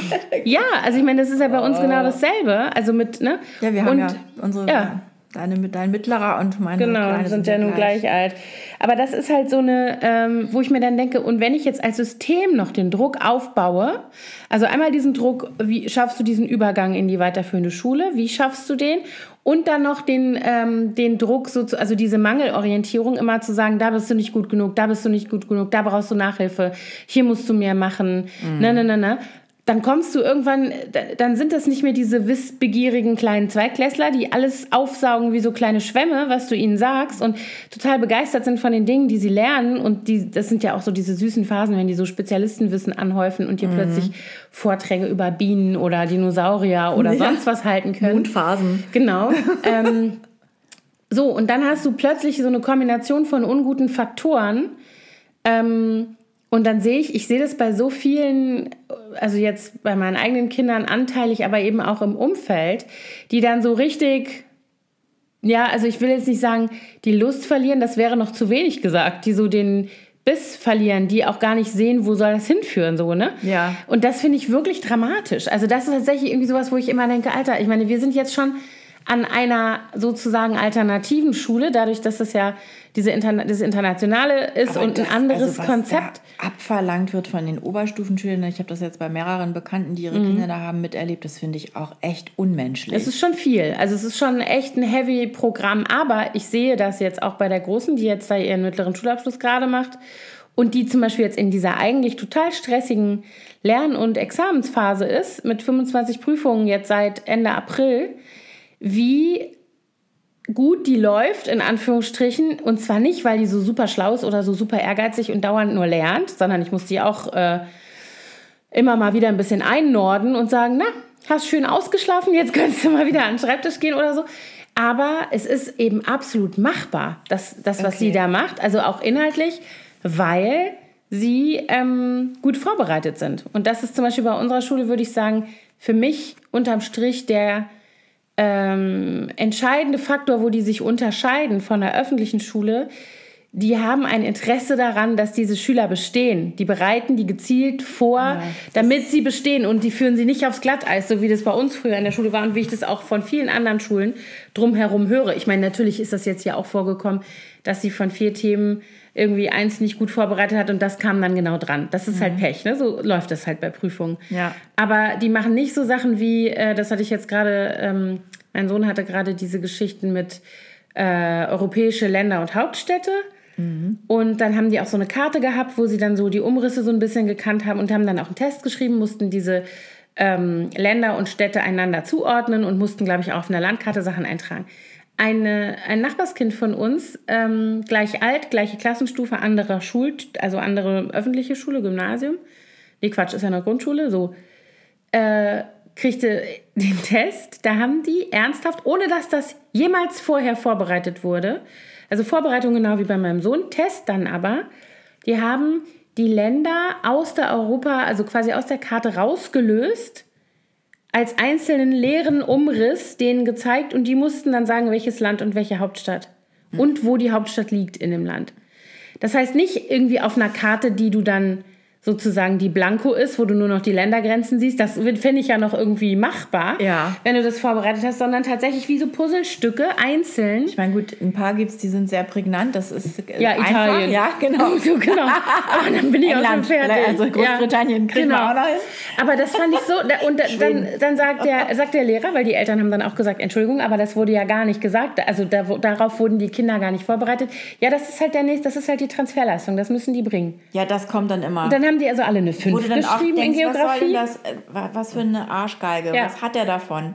Ja, also ich meine, das ist ja bei uns oh. genau dasselbe. Also mit, ne?
Ja, wir haben und, ja unsere. Ja. Deine, dein mittlerer und meine
genau, Kleine sind, sind ja nun gleich. gleich alt. Aber das ist halt so eine, ähm, wo ich mir dann denke, und wenn ich jetzt als System noch den Druck aufbaue, also einmal diesen Druck, wie schaffst du diesen Übergang in die weiterführende Schule, wie schaffst du den? Und dann noch den, ähm, den Druck, so zu, also diese Mangelorientierung, immer zu sagen, da bist du nicht gut genug, da bist du nicht gut genug, da brauchst du Nachhilfe, hier musst du mehr machen, mhm. ne, ne, ne, ne dann kommst du irgendwann, dann sind das nicht mehr diese wissbegierigen kleinen Zweitklässler, die alles aufsaugen wie so kleine Schwämme, was du ihnen sagst und total begeistert sind von den Dingen, die sie lernen. Und die, das sind ja auch so diese süßen Phasen, wenn die so Spezialistenwissen anhäufen und dir mhm. plötzlich Vorträge über Bienen oder Dinosaurier oder ja. sonst was halten können.
Mondphasen.
Genau. ähm, so, und dann hast du plötzlich so eine Kombination von unguten Faktoren. Ähm, Und dann sehe ich, ich sehe das bei so vielen, also jetzt bei meinen eigenen Kindern anteilig, aber eben auch im Umfeld, die dann so richtig, ja, also ich will jetzt nicht sagen, die Lust verlieren, das wäre noch zu wenig gesagt, die so den Biss verlieren, die auch gar nicht sehen, wo soll das hinführen, so, ne?
Ja.
Und das finde ich wirklich dramatisch. Also das ist tatsächlich irgendwie sowas, wo ich immer denke, Alter, ich meine, wir sind jetzt schon an einer sozusagen alternativen Schule, dadurch, dass das ja diese Interna das Internationale ist
Aber
und
das-
ein anderes
also was
Konzept.
Abverlangt wird von den Oberstufenschülern. Ich habe das jetzt bei mehreren Bekannten, die ihre Kinder da haben, miterlebt. Das finde ich auch echt unmenschlich.
Mhm. Es ist schon viel. Also es ist schon echt ein heavy Programm. Aber ich sehe das jetzt auch bei der Großen, die jetzt da ihren mittleren Schulabschluss gerade macht und die zum Beispiel jetzt in dieser eigentlich total stressigen Lern- und Examensphase ist, mit 25 Prüfungen jetzt seit Ende April, wie gut die läuft, in Anführungsstrichen. Und zwar nicht, weil die so super schlau ist oder so super ehrgeizig und dauernd nur lernt, sondern ich muss die auch äh, immer mal wieder ein bisschen einnorden und sagen, na, hast schön ausgeschlafen, jetzt könntest du mal wieder an den Schreibtisch gehen oder so. Aber es ist eben absolut machbar, das, das was
Okay.
sie da macht, also auch inhaltlich, weil sie ähm, gut vorbereitet sind. Und das ist zum Beispiel bei unserer Schule, würde ich sagen, für mich unterm Strich der ähm, entscheidende Faktor, wo die sich unterscheiden von der öffentlichen Schule, die haben ein Interesse daran, dass diese Schüler bestehen. Die bereiten die gezielt vor, damit sie bestehen und die führen sie nicht aufs Glatteis, so wie das bei uns früher in der Schule war und wie ich das auch von vielen anderen Schulen drumherum höre. Ich meine, natürlich ist das jetzt ja auch vorgekommen, dass sie von vier Themen irgendwie eins nicht gut vorbereitet hat und das kam dann genau dran. Das ist halt Pech, ne? So läuft das halt bei Prüfungen.
Ja.
Aber die machen nicht so Sachen wie, äh, das hatte ich jetzt gerade, ähm, mein Sohn hatte gerade diese Geschichten mit äh, europäische Länder und Hauptstädte. Und dann haben die auch so eine Karte gehabt, wo sie dann so die Umrisse so ein bisschen gekannt haben und haben dann auch einen Test geschrieben, mussten diese ähm, Länder und Städte einander zuordnen und mussten, glaube ich, auch auf einer Landkarte Sachen eintragen. Eine, ein Nachbarskind von uns, ähm, gleich alt, gleiche Klassenstufe, anderer Schul, also andere öffentliche Schule, Gymnasium. Nee, Quatsch, ist ja eine Grundschule, so äh, kriegte den Test, da haben die ernsthaft, ohne dass das jemals vorher vorbereitet wurde, also Vorbereitung genau wie bei meinem Sohn, Test dann aber, die haben die Länder aus der Europa, also quasi aus der Karte rausgelöst, als einzelnen leeren Umriss denen gezeigt und die mussten dann sagen, welches Land und welche Hauptstadt und wo die Hauptstadt liegt in dem Land. Das heißt nicht irgendwie auf einer Karte, die du dann sozusagen die Blanko ist, wo du nur noch die Ländergrenzen siehst. Das fände ich ja noch irgendwie machbar,
Ja.
wenn du das vorbereitet hast, sondern tatsächlich wie so Puzzlestücke einzeln.
Ich meine, gut, ein paar gibt es, die sind sehr prägnant. Das ist äh,
Ja,
einfach.
Italien.
Ja, genau.
So, genau. Aber dann bin ich auch schon
England,
fertig.
also Großbritannien kriegen wir auch noch hin.
Aber das fand ich so, und da- dann, dann sagt der, sagt der Lehrer, weil die Eltern haben dann auch gesagt, Entschuldigung, aber das wurde ja gar nicht gesagt, also da, darauf wurden die Kinder gar nicht vorbereitet. Ja, das ist halt der nächste, das ist halt die Transferleistung, das müssen die bringen.
Ja, das kommt dann immer.
Dann haben die also alle eine 5
wo du dann auch
geschrieben in
denkst, was
Geografie.
das, äh, wa- was für eine Arschgeige,
Ja. Mhm.
was hat der davon?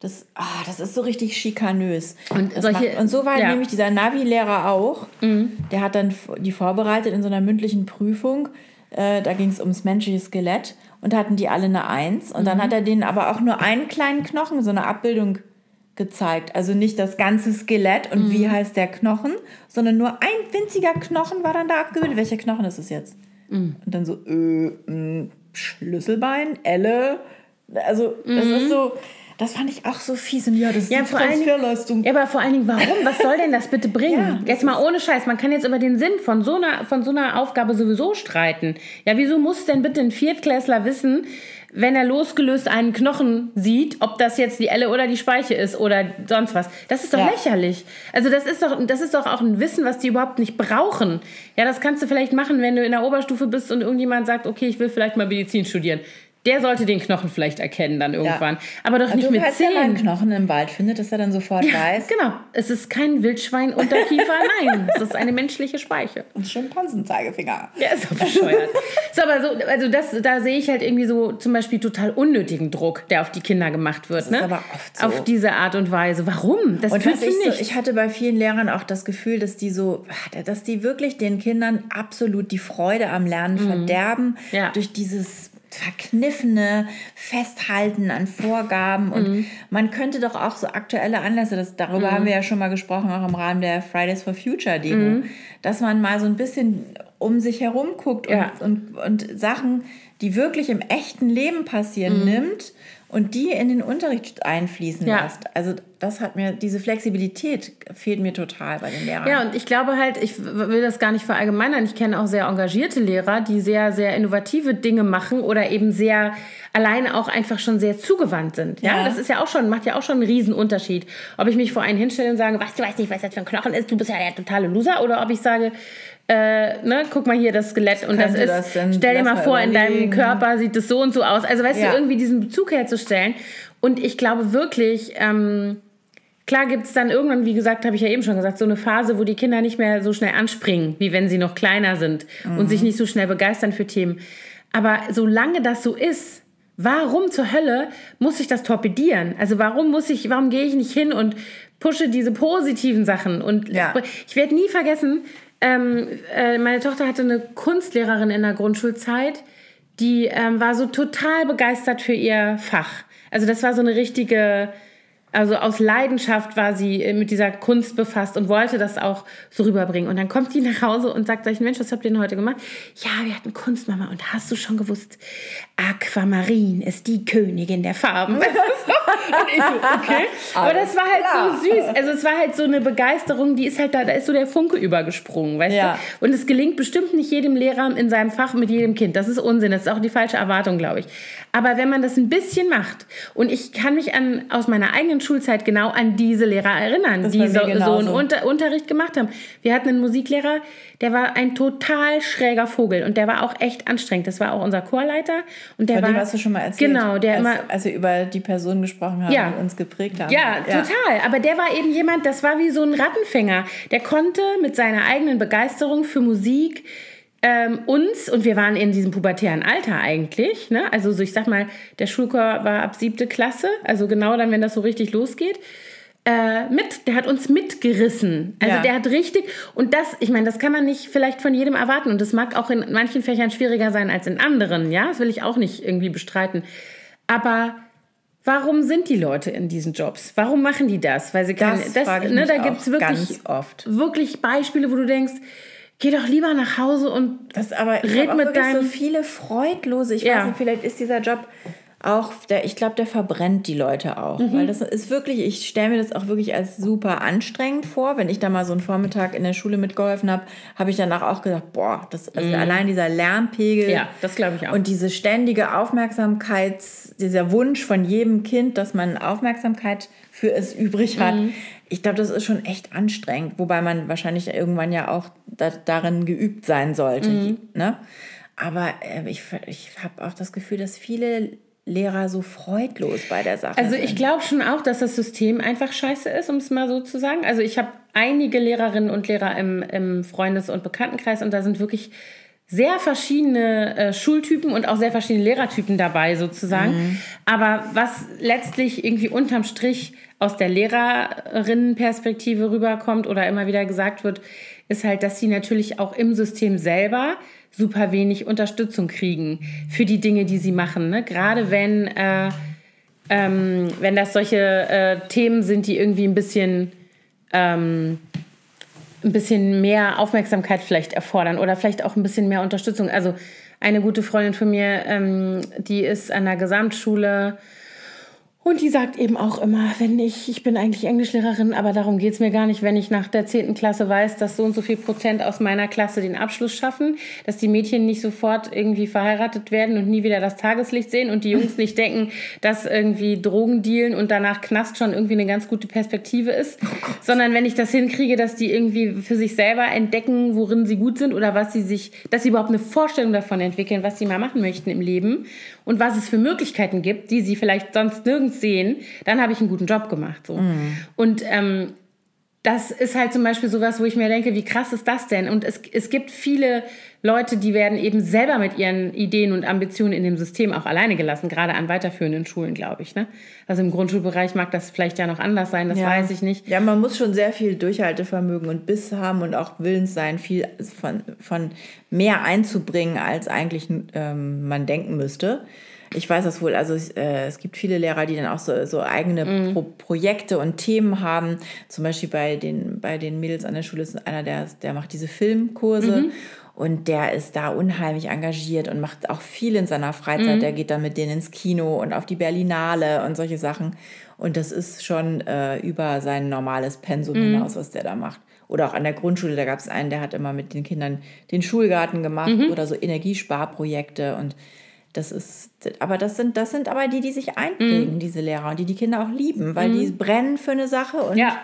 Das, ah, das ist so richtig schikanös.
Und solche-
macht, und so war
ja. Mhm.
nämlich dieser Navi-Lehrer auch. Der hat dann die vorbereitet in so einer mündlichen Prüfung. Äh, da ging es ums menschliche Skelett und da hatten die alle eine Eins. Und
Mhm.
dann hat er denen aber auch nur einen kleinen Knochen, so eine Abbildung gezeigt. Also nicht das ganze Skelett und
Mhm.
wie heißt der Knochen, sondern nur ein winziger Knochen war dann da abgebildet. Welcher Knochen ist es jetzt?
Mhm.
Und dann so, äh, mh, Schlüsselbein, Elle. Also, das ist so, das fand ich auch so fies. Und ja, das ist
Mhm. Ja, vor allen
Transferleistung.
Ja, aber vor allen Dingen, warum? Was soll denn das bitte bringen?
Ja,
jetzt mal ohne Scheiß. Man kann jetzt über den Sinn von so, einer, von so einer Aufgabe sowieso streiten. Ja, wieso muss denn bitte ein Viertklässler wissen, wenn er losgelöst einen Knochen sieht, ob das jetzt die Elle oder die Speiche ist oder sonst was? Das ist doch
Ja.
lächerlich. Also das ist doch, das ist doch auch ein Wissen, was die überhaupt nicht brauchen. Ja, das kannst du vielleicht machen, wenn du in der Oberstufe bist und irgendjemand sagt, okay, ich will vielleicht mal Medizin studieren. Der sollte den Knochen vielleicht erkennen dann irgendwann. Aber doch
Aber
nicht mit
er mal
zehn.
einen Knochen im Wald findet, dass er dann sofort weiß,
Genau. Es ist kein Wildschwein Unterkiefer, nein. Es ist eine menschliche Speiche.
ein Schimpansenzeigefinger.
Ja, ist doch bescheuert. so, aber so, also das, da sehe ich halt irgendwie so zum Beispiel total unnötigen Druck, der auf die Kinder gemacht wird.
ist
ne?
aber oft so.
Auf diese Art und Weise. Warum? Das
Und was ich,
du
so,
nicht.
ich hatte bei vielen Lehrern auch das Gefühl, dass die so, dass die wirklich den Kindern absolut die Freude am Lernen verderben
Mhm. Ja.
durch dieses verkniffene Festhalten an Vorgaben und
Mhm.
man könnte doch auch so aktuelle Anlässe, das, darüber haben wir ja schon mal gesprochen, auch im Rahmen der Fridays for Future Demo,
Mhm.
dass man mal so ein bisschen um sich herum guckt und,
Ja.
und, und Sachen, die wirklich im echten Leben passieren,
Mhm.
nimmt und die in den Unterricht einfließen
Ja.
lässt. Also das hat mir, diese Flexibilität fehlt mir total bei den Lehrern.
Ja, und ich glaube halt, ich will das gar nicht verallgemeinern. Ich kenne auch sehr engagierte Lehrer, die sehr, sehr innovative Dinge machen oder eben sehr alleine auch einfach schon sehr zugewandt sind. Ja,
Ja.
das ist ja auch schon, macht ja auch schon einen riesen Unterschied. Ob ich mich vor einen hinstelle und sage, was, du weißt nicht, was das für ein Knochen ist, du bist ja der totale Loser, oder ob ich sage, äh, ne, guck mal hier das Skelett und das ist,
das
stell dir mal vor, in deinem. Körper sieht es so und so aus. Also weißt
Ja.
du, irgendwie diesen Bezug herzustellen. Und ich glaube wirklich, ähm, Klar gibt es dann irgendwann, wie gesagt, habe ich ja eben schon gesagt, so eine Phase, wo die Kinder nicht mehr so schnell anspringen, wie wenn sie noch kleiner sind und sich nicht so schnell begeistern für Themen. Aber solange das so ist, warum zur Hölle muss ich das torpedieren? Also warum muss ich, warum gehe ich nicht hin und pushe diese positiven Sachen? Und
Ja.
ich werde nie vergessen, ähm, äh, meine Tochter hatte eine Kunstlehrerin in der Grundschulzeit, die ähm, war so total begeistert für ihr Fach. Also das war so eine richtige, also aus Leidenschaft war sie äh, mit dieser Kunst befasst und wollte das auch so rüberbringen. Und dann kommt die nach Hause und sagt gleich, Mensch, was habt ihr denn heute gemacht? Ja, wir hatten Kunstmama. Und hast du schon gewusst, Aquamarin ist die Königin der Farben. und ich so, okay. Aber das war halt
klar.
so süß. Also es war halt so eine Begeisterung, die ist halt da, da ist so der Funke übergesprungen, weißt
Ja.
du? Und es gelingt bestimmt nicht jedem Lehrer in seinem Fach mit jedem Kind. Das ist Unsinn. Das ist auch die falsche Erwartung, glaube ich. Aber wenn man das ein bisschen macht, und ich kann mich an, aus meiner eigenen Schulzeit genau an diese Lehrer erinnern,
Das
die so, so einen Unter Unterricht gemacht haben. Wir hatten einen Musiklehrer, der war ein total schräger Vogel und der war auch echt anstrengend. Das war auch unser Chorleiter. Und der
Von
war,
dem hast du schon mal erzählt.
Genau, der
als,
immer
als wir über die Personen gesprochen haben,
Ja.
die uns geprägt haben.
ja, total. Aber der war eben jemand, das war wie so ein Rattenfänger. Der konnte mit seiner eigenen Begeisterung für Musik ähm, uns, und wir waren in diesem pubertären Alter eigentlich, ne? also so ich sag mal, der Schulchor war ab siebte Klasse, also genau dann, wenn das so richtig losgeht, äh, mit, der hat uns mitgerissen. Also
Ja.
der hat richtig, und das, ich meine, das kann man nicht vielleicht von jedem erwarten und das mag auch in manchen Fächern schwieriger sein als in anderen, ja, das will ich auch nicht irgendwie bestreiten. Aber warum sind die Leute in diesen Jobs? Warum machen die das? Weil sie keine,
Das, frage ich
ne, da gibt es wirklich,
ganz oft.
wirklich Beispiele, wo du denkst, geh doch lieber nach Hause und
Das aber ich
Red mit
wirklich so
deinem-
viele freudlose. Ich
Ja.
weiß nicht, vielleicht ist dieser Job auch, der, ich glaube, der verbrennt die Leute auch.
Mhm.
Weil das ist wirklich, ich stelle mir das auch wirklich als super anstrengend vor. Wenn ich da mal so einen Vormittag in der Schule mitgeholfen habe, habe ich danach auch gedacht, boah, das, also allein dieser Lärmpegel.
Mhm. Ja, das glaube ich auch.
Und diese ständige Aufmerksamkeits, dieser Wunsch von jedem Kind, dass man Aufmerksamkeit für es übrig hat.
Mhm.
Ich glaube, das ist schon echt anstrengend, wobei man wahrscheinlich irgendwann ja auch da, darin geübt sein sollte.
Mhm.
Ne? Aber äh, ich, ich habe auch das Gefühl, dass viele Lehrer so freudlos bei der Sache
Also ich glaube schon auch, dass das System einfach scheiße ist, um es mal so zu sagen. Also ich habe einige Lehrerinnen und Lehrer im, im Freundes- und Bekanntenkreis und da sind wirklich sehr verschiedene äh, Schultypen und auch sehr verschiedene Lehrertypen dabei sozusagen. Aber was letztlich irgendwie unterm Strich aus der Lehrerinnenperspektive rüberkommt oder immer wieder gesagt wird, ist halt, dass sie natürlich auch im System selber super wenig Unterstützung kriegen für die Dinge, die sie machen. Ne? Gerade wenn äh, ähm, wenn das solche äh, Themen sind, die irgendwie ein bisschen, ähm, ein bisschen mehr Aufmerksamkeit vielleicht erfordern oder vielleicht auch ein bisschen mehr Unterstützung. Also eine gute Freundin von mir, ähm, die ist an der Gesamtschule und die sagt eben auch immer, wenn ich, ich bin eigentlich Englischlehrerin, aber darum geht es mir gar nicht, wenn ich nach der 10. Klasse weiß, dass so und so viel Prozent aus meiner Klasse den Abschluss schaffen, dass die Mädchen nicht sofort irgendwie verheiratet werden und nie wieder das Tageslicht sehen und die Jungs nicht denken, dass irgendwie Drogen dealen und danach Knast schon irgendwie eine ganz gute Perspektive ist, sondern wenn ich das hinkriege, dass die irgendwie für sich selber entdecken, worin sie gut sind oder was sie sich, dass sie überhaupt eine Vorstellung davon entwickeln, was sie mal machen möchten im Leben und was es für Möglichkeiten gibt, die sie vielleicht sonst nirgends sehen, dann habe ich einen guten Job gemacht. So. Und ähm, das ist halt zum Beispiel sowas, wo ich mir denke, wie krass ist das denn? Und es, es gibt viele Leute, die werden eben selber mit ihren Ideen und Ambitionen in dem System auch alleine gelassen, gerade an weiterführenden Schulen, glaube ich. Ne? Also im Grundschulbereich mag das vielleicht ja noch anders sein, das
Ja.
weiß ich nicht.
Ja, man muss schon sehr viel Durchhaltevermögen und Biss haben und auch Willens sein, viel von, von mehr einzubringen, als eigentlich ähm, man denken müsste. Ich weiß das wohl, also äh, es gibt viele Lehrer, die dann auch so, so eigene
Mhm.
Pro Projekte und Themen haben. Zum Beispiel bei den, bei den Mädels an der Schule ist einer, der, der macht diese Filmkurse.
Mhm.
Und der ist da unheimlich engagiert und macht auch viel in seiner Freizeit. Mhm. Der geht dann mit denen ins Kino und auf die Berlinale und solche Sachen. Und das ist schon äh, über sein normales Pensum mhm. hinaus, was der da macht. Oder auch an der Grundschule, da gab es einen, der hat immer mit den Kindern den Schulgarten gemacht mhm. oder so Energiesparprojekte und das ist, aber das sind, das sind aber die, die sich einprägen, mhm. diese Lehrer, und die die Kinder auch lieben, weil die mhm. brennen für eine Sache und ja.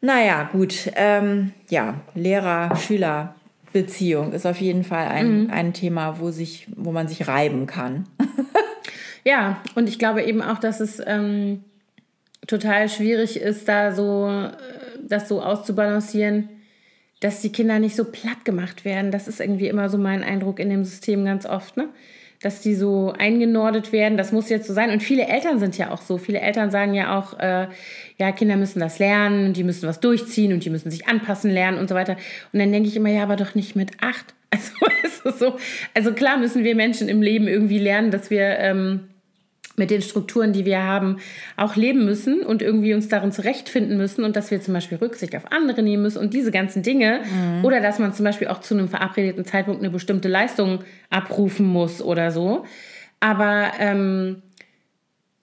naja, gut, ähm, ja, Lehrer-Schüler-Beziehung ist auf jeden Fall ein, mhm. ein Thema, wo, sich, wo man sich reiben kann.
ja, und ich glaube eben auch, dass es ähm, total schwierig ist, da so äh, das so auszubalancieren, dass die Kinder nicht so platt gemacht werden. Das ist irgendwie immer so mein Eindruck in dem System ganz oft, ne? Dass die so eingenordet werden, das muss jetzt so sein. Und viele Eltern sind ja auch so. Viele Eltern sagen ja auch, äh, ja, Kinder müssen das lernen, die müssen was durchziehen und die müssen sich anpassen lernen und so weiter. Und dann denke ich immer, ja, aber doch nicht mit acht. Also, so, also klar müssen wir Menschen im Leben irgendwie lernen, dass wir ähm, mit den Strukturen, die wir haben, auch leben müssen und irgendwie uns darin zurechtfinden müssen und dass wir zum Beispiel Rücksicht auf andere nehmen müssen und diese ganzen Dinge. Mhm. Oder dass man zum Beispiel auch zu einem verabredeten Zeitpunkt eine bestimmte Leistung abrufen muss oder so. Aber ähm,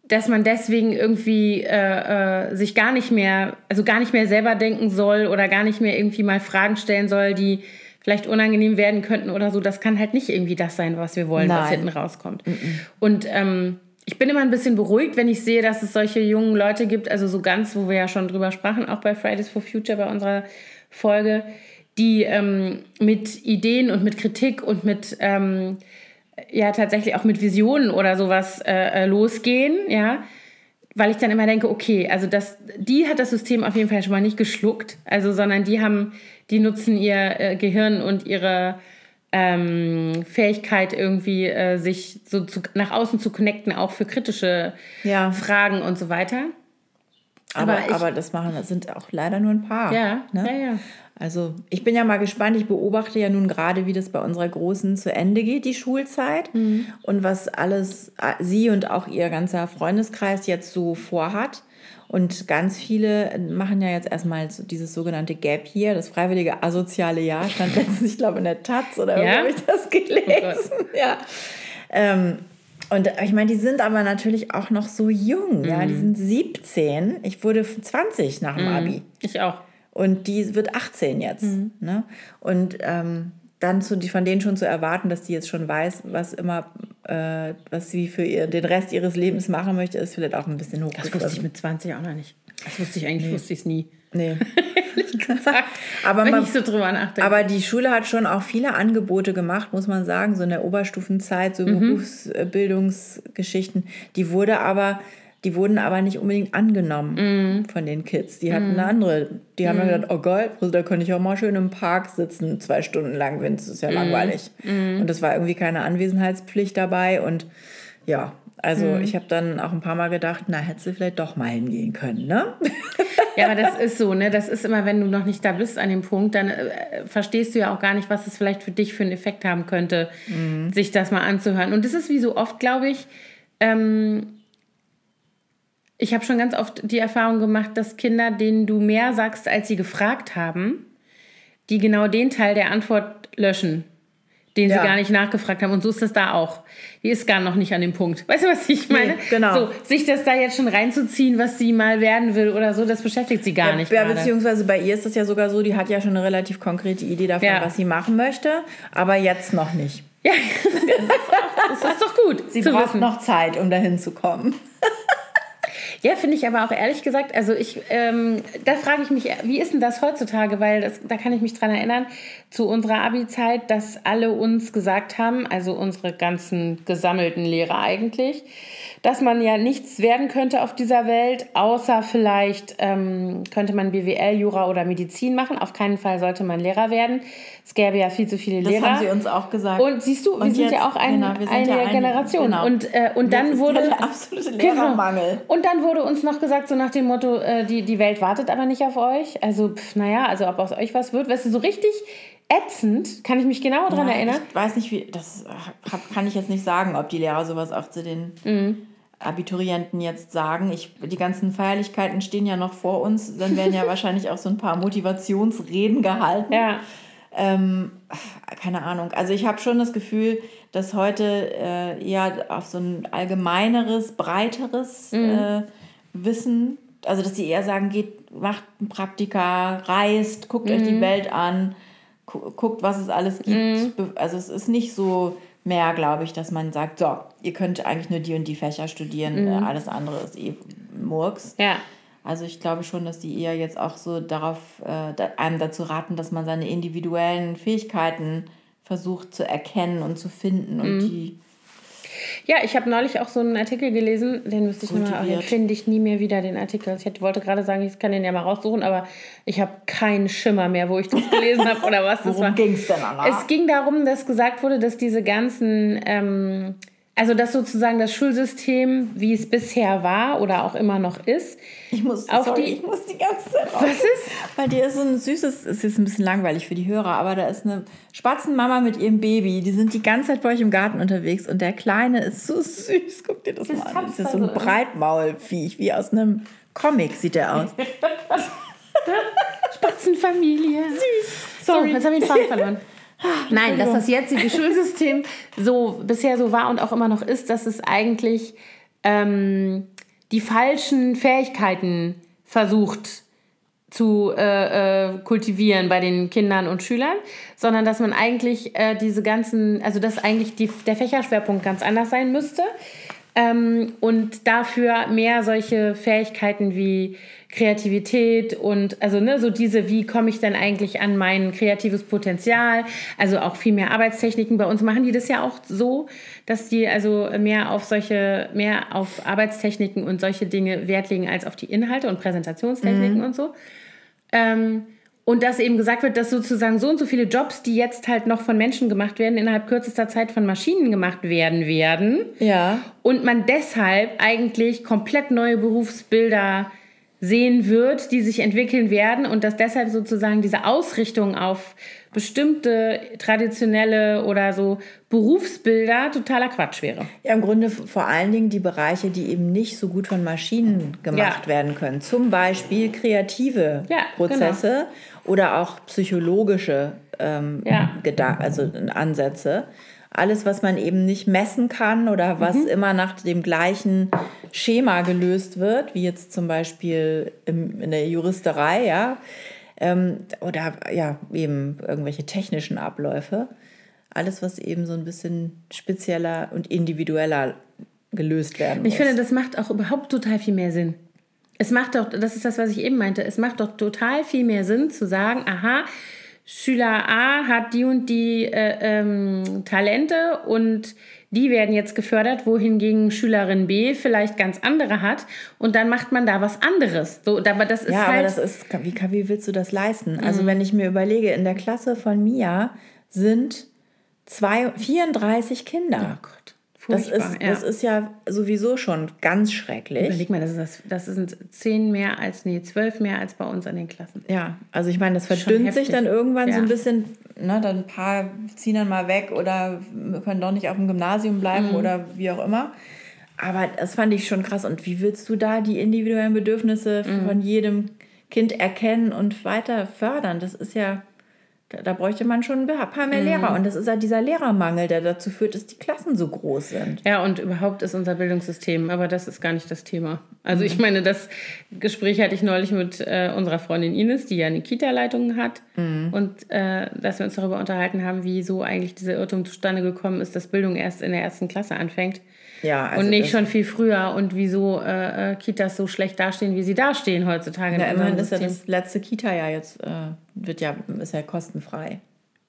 dass man deswegen irgendwie äh, äh, sich gar nicht mehr, also gar nicht mehr selber denken soll oder gar nicht mehr irgendwie mal Fragen stellen soll, die vielleicht unangenehm werden könnten oder so, das kann halt nicht irgendwie das sein, was wir wollen, Nein. was hinten rauskommt. Mhm. Und ähm, ich bin immer ein bisschen beruhigt, wenn ich sehe, dass es solche jungen Leute gibt, also so ganz, wo wir ja schon drüber sprachen, auch bei Fridays for Future, bei unserer Folge, die ähm, mit Ideen und mit Kritik und mit, ähm, ja, tatsächlich auch mit Visionen oder sowas äh, äh, losgehen, ja. Weil ich dann immer denke, okay, also das, die hat das System auf jeden Fall schon mal nicht geschluckt, also, sondern die haben, die nutzen ihr äh, Gehirn und ihre ähm, Fähigkeit, irgendwie äh, sich so zu, nach außen zu connecten, auch für kritische ja. Fragen und so weiter.
Aber, aber, ich, aber, das machen, das sind auch leider nur ein paar.
Ja, ne? ja, ja.
Also ich bin ja mal gespannt, ich beobachte ja nun gerade, wie das bei unserer Großen zu Ende geht, die Schulzeit. Mhm. Und was alles äh, sie und auch ihr ganzer Freundeskreis jetzt so vorhat. Und ganz viele machen ja jetzt erstmal so dieses sogenannte Gap Year, das freiwillige asoziale Jahr, stand letztens, ich glaube, in der Taz oder ja? habe ich das gelesen. Oh ja. Ähm, und ich meine, die sind aber natürlich auch noch so jung, mhm. ja, die mhm. sind 17. Ich wurde 20 nach dem mhm. Abi.
Ich auch.
Und die wird 18 jetzt. Mhm. Ne? Und ähm, dann zu, von denen schon zu erwarten, dass die jetzt schon weiß, was immer, äh, was sie für ihr, den Rest ihres Lebens machen möchte, ist vielleicht auch ein bisschen hoch.
Das wusste ich mit 20 auch noch nicht. Das wusste ich eigentlich, nee. wusste ich es nie.
Nee. aber Wenn man, ich so drüber nachdenke. Aber die Schule hat schon auch viele Angebote gemacht, muss man sagen, so in der Oberstufenzeit, so mhm. Berufsbildungsgeschichten. Die wurde aber die wurden aber nicht unbedingt angenommen mm. von den Kids. Die hatten mm. eine andere. Die haben mm. dann gedacht, oh geil, also da könnte ich auch mal schön im Park sitzen, zwei Stunden lang, wenn es ist ja mm. langweilig. Mm. Und es war irgendwie keine Anwesenheitspflicht dabei. Und ja, also ich habe dann auch ein paar Mal gedacht, na, hättest du vielleicht doch mal hingehen können, ne?
Ja, aber das ist so, ne? Das ist immer, wenn du noch nicht da bist an dem Punkt, dann äh, verstehst du ja auch gar nicht, was es vielleicht für dich für einen Effekt haben könnte, sich das mal anzuhören. Und das ist wie so oft, glaube ich, ähm, ich habe schon ganz oft die Erfahrung gemacht, dass Kinder, denen du mehr sagst, als sie gefragt haben, die genau den Teil der Antwort löschen, den ja. sie gar nicht nachgefragt haben. Und so ist das da auch. Die ist gar noch nicht an dem Punkt. Weißt du, was ich meine? Nee, genau. So, sich das da jetzt schon reinzuziehen, was sie mal werden will oder so, das beschäftigt sie gar
ja,
nicht.
Ja, gerade. beziehungsweise bei ihr ist das ja sogar so, die hat ja schon eine relativ konkrete Idee davon, ja. was sie machen möchte, aber jetzt noch nicht.
Ja, das ist doch gut.
Sie braucht wissen. noch Zeit, um dahin zu kommen.
Ja, finde ich aber auch ehrlich gesagt, also ich, ähm, da frage ich mich, wie ist denn das heutzutage? Weil das, da kann ich mich dran erinnern, zu unserer Abi-Zeit, dass alle uns gesagt haben, also unsere ganzen gesammelten Lehrer eigentlich, dass man ja nichts werden könnte auf dieser Welt, außer vielleicht ähm, könnte man BWL, Jura oder Medizin machen. Auf keinen Fall sollte man Lehrer werden. Es gäbe ja viel zu viele
das
Lehrer.
Das haben sie uns auch gesagt.
Und siehst du, wir und sind jetzt, ja auch ein, genau, eine ja Generation. Genau. Und, äh, und dann wurde
der absolute genau. Lehrermangel.
Genau. Und dann wurde uns noch gesagt, so nach dem Motto, äh, die, die Welt wartet aber nicht auf euch. Also, pf, naja, also ob aus euch was wird. Weißt du, so richtig ätzend, kann ich mich genau daran ja, erinnern.
Ich weiß nicht, wie, das kann ich jetzt nicht sagen, ob die Lehrer sowas auch zu den mhm. Abiturienten jetzt sagen. Ich, die ganzen Feierlichkeiten stehen ja noch vor uns. Dann werden ja wahrscheinlich auch so ein paar Motivationsreden gehalten.
Ja.
Ähm, keine Ahnung. Also ich habe schon das Gefühl, dass heute äh, eher auf so ein allgemeineres, breiteres mhm. äh, Wissen, also dass sie eher sagen, geht, macht ein Praktika, reist, guckt mhm. euch die mhm. Welt an, gu guckt, was es alles gibt. Mhm. Also es ist nicht so mehr, glaube ich, dass man sagt, so, ihr könnt eigentlich nur die und die Fächer studieren, mhm. alles andere ist eh Murks. Ja. Also ich glaube schon, dass die eher jetzt auch so darauf äh, einem dazu raten, dass man seine individuellen Fähigkeiten versucht zu erkennen und zu finden und mhm. die
ja, ich habe neulich auch so einen Artikel gelesen, den müsste ich nochmal, den finde ich nie mehr wieder, den Artikel. Ich wollte gerade sagen, ich kann den ja mal raussuchen, aber ich habe keinen Schimmer mehr, wo ich das gelesen habe oder was das Worum war. ging es denn, Anna? Es ging darum, dass gesagt wurde, dass diese ganzen ähm, also dass sozusagen das Schulsystem, wie es bisher war oder auch immer noch ist,
ich muss, auf sorry, die, ich muss die ganze Zeit raus. Was ist? Weil dir ist so ein süßes, es ist ein bisschen langweilig für die Hörer, aber da ist eine Spatzenmama mit ihrem Baby, die sind die ganze Zeit bei euch im Garten unterwegs und der Kleine ist so süß, guck dir das, das mal an. Das ist so ein Breitmaulviech, wie aus einem Comic sieht der aus.
Spatzenfamilie. Süß. Sorry. So, jetzt habe ich den Faden verloren. Nein, dass das jetzige Schulsystem so bisher so war und auch immer noch ist, dass es eigentlich ähm, die falschen Fähigkeiten versucht zu äh, äh, kultivieren bei den Kindern und Schülern, sondern dass man eigentlich äh, diese ganzen, also dass eigentlich die, der Fächerschwerpunkt ganz anders sein müsste ähm, und dafür mehr solche Fähigkeiten wie Kreativität und also ne, so diese, wie komme ich denn eigentlich an mein kreatives Potenzial? Also auch viel mehr Arbeitstechniken. Bei uns machen die das ja auch so, dass die also mehr auf solche, mehr auf Arbeitstechniken und solche Dinge Wert legen als auf die Inhalte und Präsentationstechniken mhm. und so. Ähm, und dass eben gesagt wird, dass sozusagen so und so viele Jobs, die jetzt halt noch von Menschen gemacht werden, innerhalb kürzester Zeit von Maschinen gemacht werden werden. Ja. Und man deshalb eigentlich komplett neue Berufsbilder sehen wird, die sich entwickeln werden und dass deshalb sozusagen diese Ausrichtung auf bestimmte traditionelle oder so Berufsbilder totaler Quatsch wäre.
Ja, im Grunde vor allen Dingen die Bereiche, die eben nicht so gut von Maschinen gemacht ja. werden können. Zum Beispiel kreative ja, Prozesse genau. oder auch psychologische ähm, ja. also Ansätze alles, was man eben nicht messen kann oder was mhm. immer nach dem gleichen Schema gelöst wird, wie jetzt zum Beispiel in der Juristerei, ja, ähm, oder ja, eben irgendwelche technischen Abläufe. Alles, was eben so ein bisschen spezieller und individueller gelöst werden
muss. Ich finde, das macht auch überhaupt total viel mehr Sinn. Es macht doch, das ist das, was ich eben meinte, es macht doch total viel mehr Sinn zu sagen, aha, Schüler A hat die und die äh, ähm, Talente und die werden jetzt gefördert, wohingegen Schülerin B vielleicht ganz andere hat und dann macht man da was anderes. So, aber das ist
ja, halt aber das ist, wie, wie willst du das leisten? Also mhm. Also wenn ich mir überlege, in der Klasse von Mia sind zwei, 34 Kinder. Oh. Furchtbar, das, ist, ja. das ist ja sowieso schon ganz schrecklich.
Überleg mal, das, ist das, sind zehn mehr als, nee, zwölf mehr als bei uns an den Klassen.
Ja, also ich meine, das verdünnt sich dann irgendwann ja. so ein bisschen, ne, dann ein paar ziehen dann mal weg oder können doch nicht auf dem Gymnasium bleiben mhm. oder wie auch immer. Aber das fand ich schon krass. Und wie willst du da die individuellen Bedürfnisse mhm. von jedem Kind erkennen und weiter fördern? Das ist ja da, da, bräuchte man schon ein paar mehr mhm. Lehrer. Und das ist ja dieser Lehrermangel, der dazu führt, dass die Klassen so groß sind.
Ja, und überhaupt ist unser Bildungssystem, aber das ist gar nicht das Thema. Also mhm. ich meine, das Gespräch hatte ich neulich mit äh, unserer Freundin Ines, die ja eine Kita-Leitung hat. Mhm. Und äh, dass wir uns darüber unterhalten haben, wie so eigentlich dieser Irrtum zustande gekommen ist, dass Bildung erst in der ersten Klasse anfängt. Ja, also und nicht schon viel früher und wieso äh, äh, Kitas so schlecht dastehen, wie sie dastehen heutzutage.
Ja, immerhin ist ja das letzte Kita-Jahr jetzt, äh, wird ja, ist ja kostenfrei.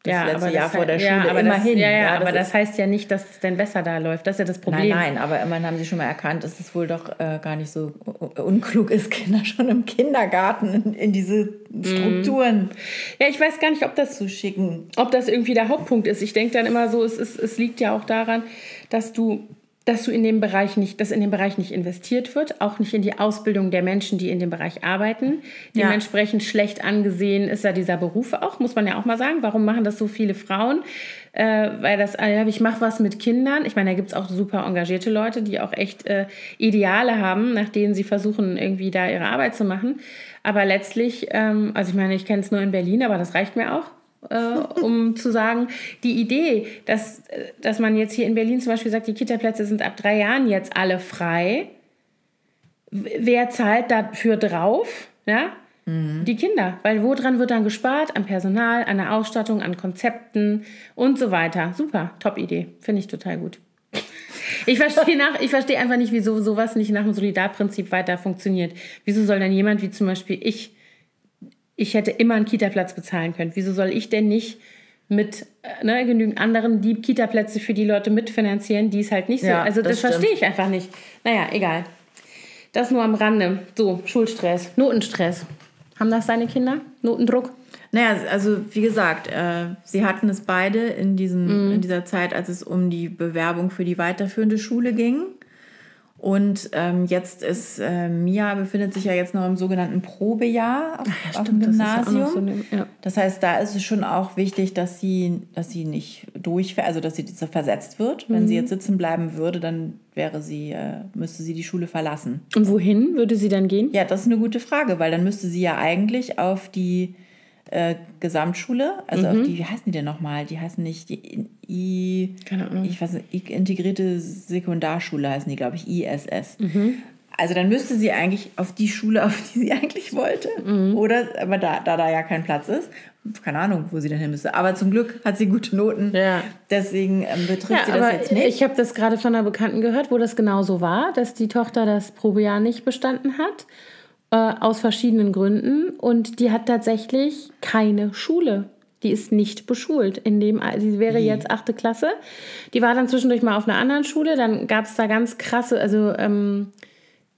Das ja, letzte Jahr
vor der Schule, ja, aber immerhin. Das, ja, ja, ja aber das heißt ja nicht, dass es denn besser da läuft. Das ist ja das Problem.
Nein, nein, aber immerhin haben sie schon mal erkannt, dass es wohl doch äh, gar nicht so unklug ist, Kinder schon im Kindergarten in, in diese Strukturen.
Ja, ich weiß gar nicht, ob das
zu schicken.
Ob das irgendwie der Hauptpunkt ist. Ich denke dann immer so, es, ist, es liegt ja auch daran, dass du dass du in dem Bereich nicht, dass in dem Bereich nicht investiert wird, auch nicht in die Ausbildung der Menschen, die in dem Bereich arbeiten. Ja. Dementsprechend schlecht angesehen ist ja dieser Beruf auch, muss man ja auch mal sagen. Warum machen das so viele Frauen? Äh, weil das, äh, ich mache was mit Kindern. Ich meine, da gibt es auch super engagierte Leute, die auch echt äh, Ideale haben, nach denen sie versuchen, irgendwie da ihre Arbeit zu machen. Aber letztlich, ähm, also ich meine, ich kenne es nur in Berlin, aber das reicht mir auch äh, um zu sagen, die Idee, dass, dass man jetzt hier in Berlin zum Beispiel sagt, die Kita-Plätze sind ab drei Jahren jetzt alle frei. Wer zahlt dafür drauf? Ja? Mhm. Die Kinder. Weil woran wird dann gespart? Am Personal, an der Ausstattung, an Konzepten und so weiter. Super, Top-Idee. Finde ich total gut. Ich verstehe nach, ich verstehe einfach nicht, wieso sowas nicht nach dem Solidarprinzip weiter funktioniert. Wieso soll dann jemand wie zum Beispiel ich, ich hätte immer einen Kita-Platz bezahlen können. Wieso soll ich denn nicht mit äh, ne, genügend anderen die Kita-Plätze für die Leute mitfinanzieren, die es halt nicht so. Ja, also das, das verstehe ich einfach nicht. Naja, egal. Das nur am Rande. So, Schulstress, Notenstress. Haben das deine Kinder? Notendruck?
Naja, also wie gesagt, äh, sie hatten es beide in, diesem, mhm. in dieser Zeit, als es um die Bewerbung für die weiterführende Schule ging. Und ähm, jetzt ist äh, Mia befindet sich ja jetzt noch im sogenannten Probejahr auf, ja, auf dem Gymnasium. Das, so eine, ja. das, heißt, da ist es schon auch wichtig, dass sie, dass sie nicht durchfährt, also dass sie versetzt wird. Mhm. Wenn sie mhm. jetzt sitzen bleiben würde, dann wäre sie, äh, müsste sie die Schule verlassen.
Und wohin würde sie dann gehen?
Ja, das ist eine gute Frage, weil dann müsste sie ja eigentlich auf die äh, Gesamtschule, also mhm. auf die, wie heißen die denn nochmal? Die heißen nicht die I, Keine Ahnung. ich weiß nicht, integrierte Sekundarschule heißen die, glaube ich, ISS. Mhm. Also dann müsste sie eigentlich auf die Schule, auf die sie eigentlich wollte. Mhm. Oder, aber da, da da ja kein Platz ist, keine Ahnung, wo sie dann hin müsste. Aber zum Glück hat sie gute Noten. Ja. Deswegen ähm, betrifft ja, sie das jetzt nicht.
Ich habe das gerade von einer Bekannten gehört, wo das genauso war, dass die Tochter das Probejahr nicht bestanden hat äh, aus verschiedenen Gründen und die hat tatsächlich keine Schule. Die ist nicht beschult. In dem, sie wäre jetzt achte Klasse. Die war dann zwischendurch mal auf einer anderen Schule. Dann gab es da ganz krasse, also ähm,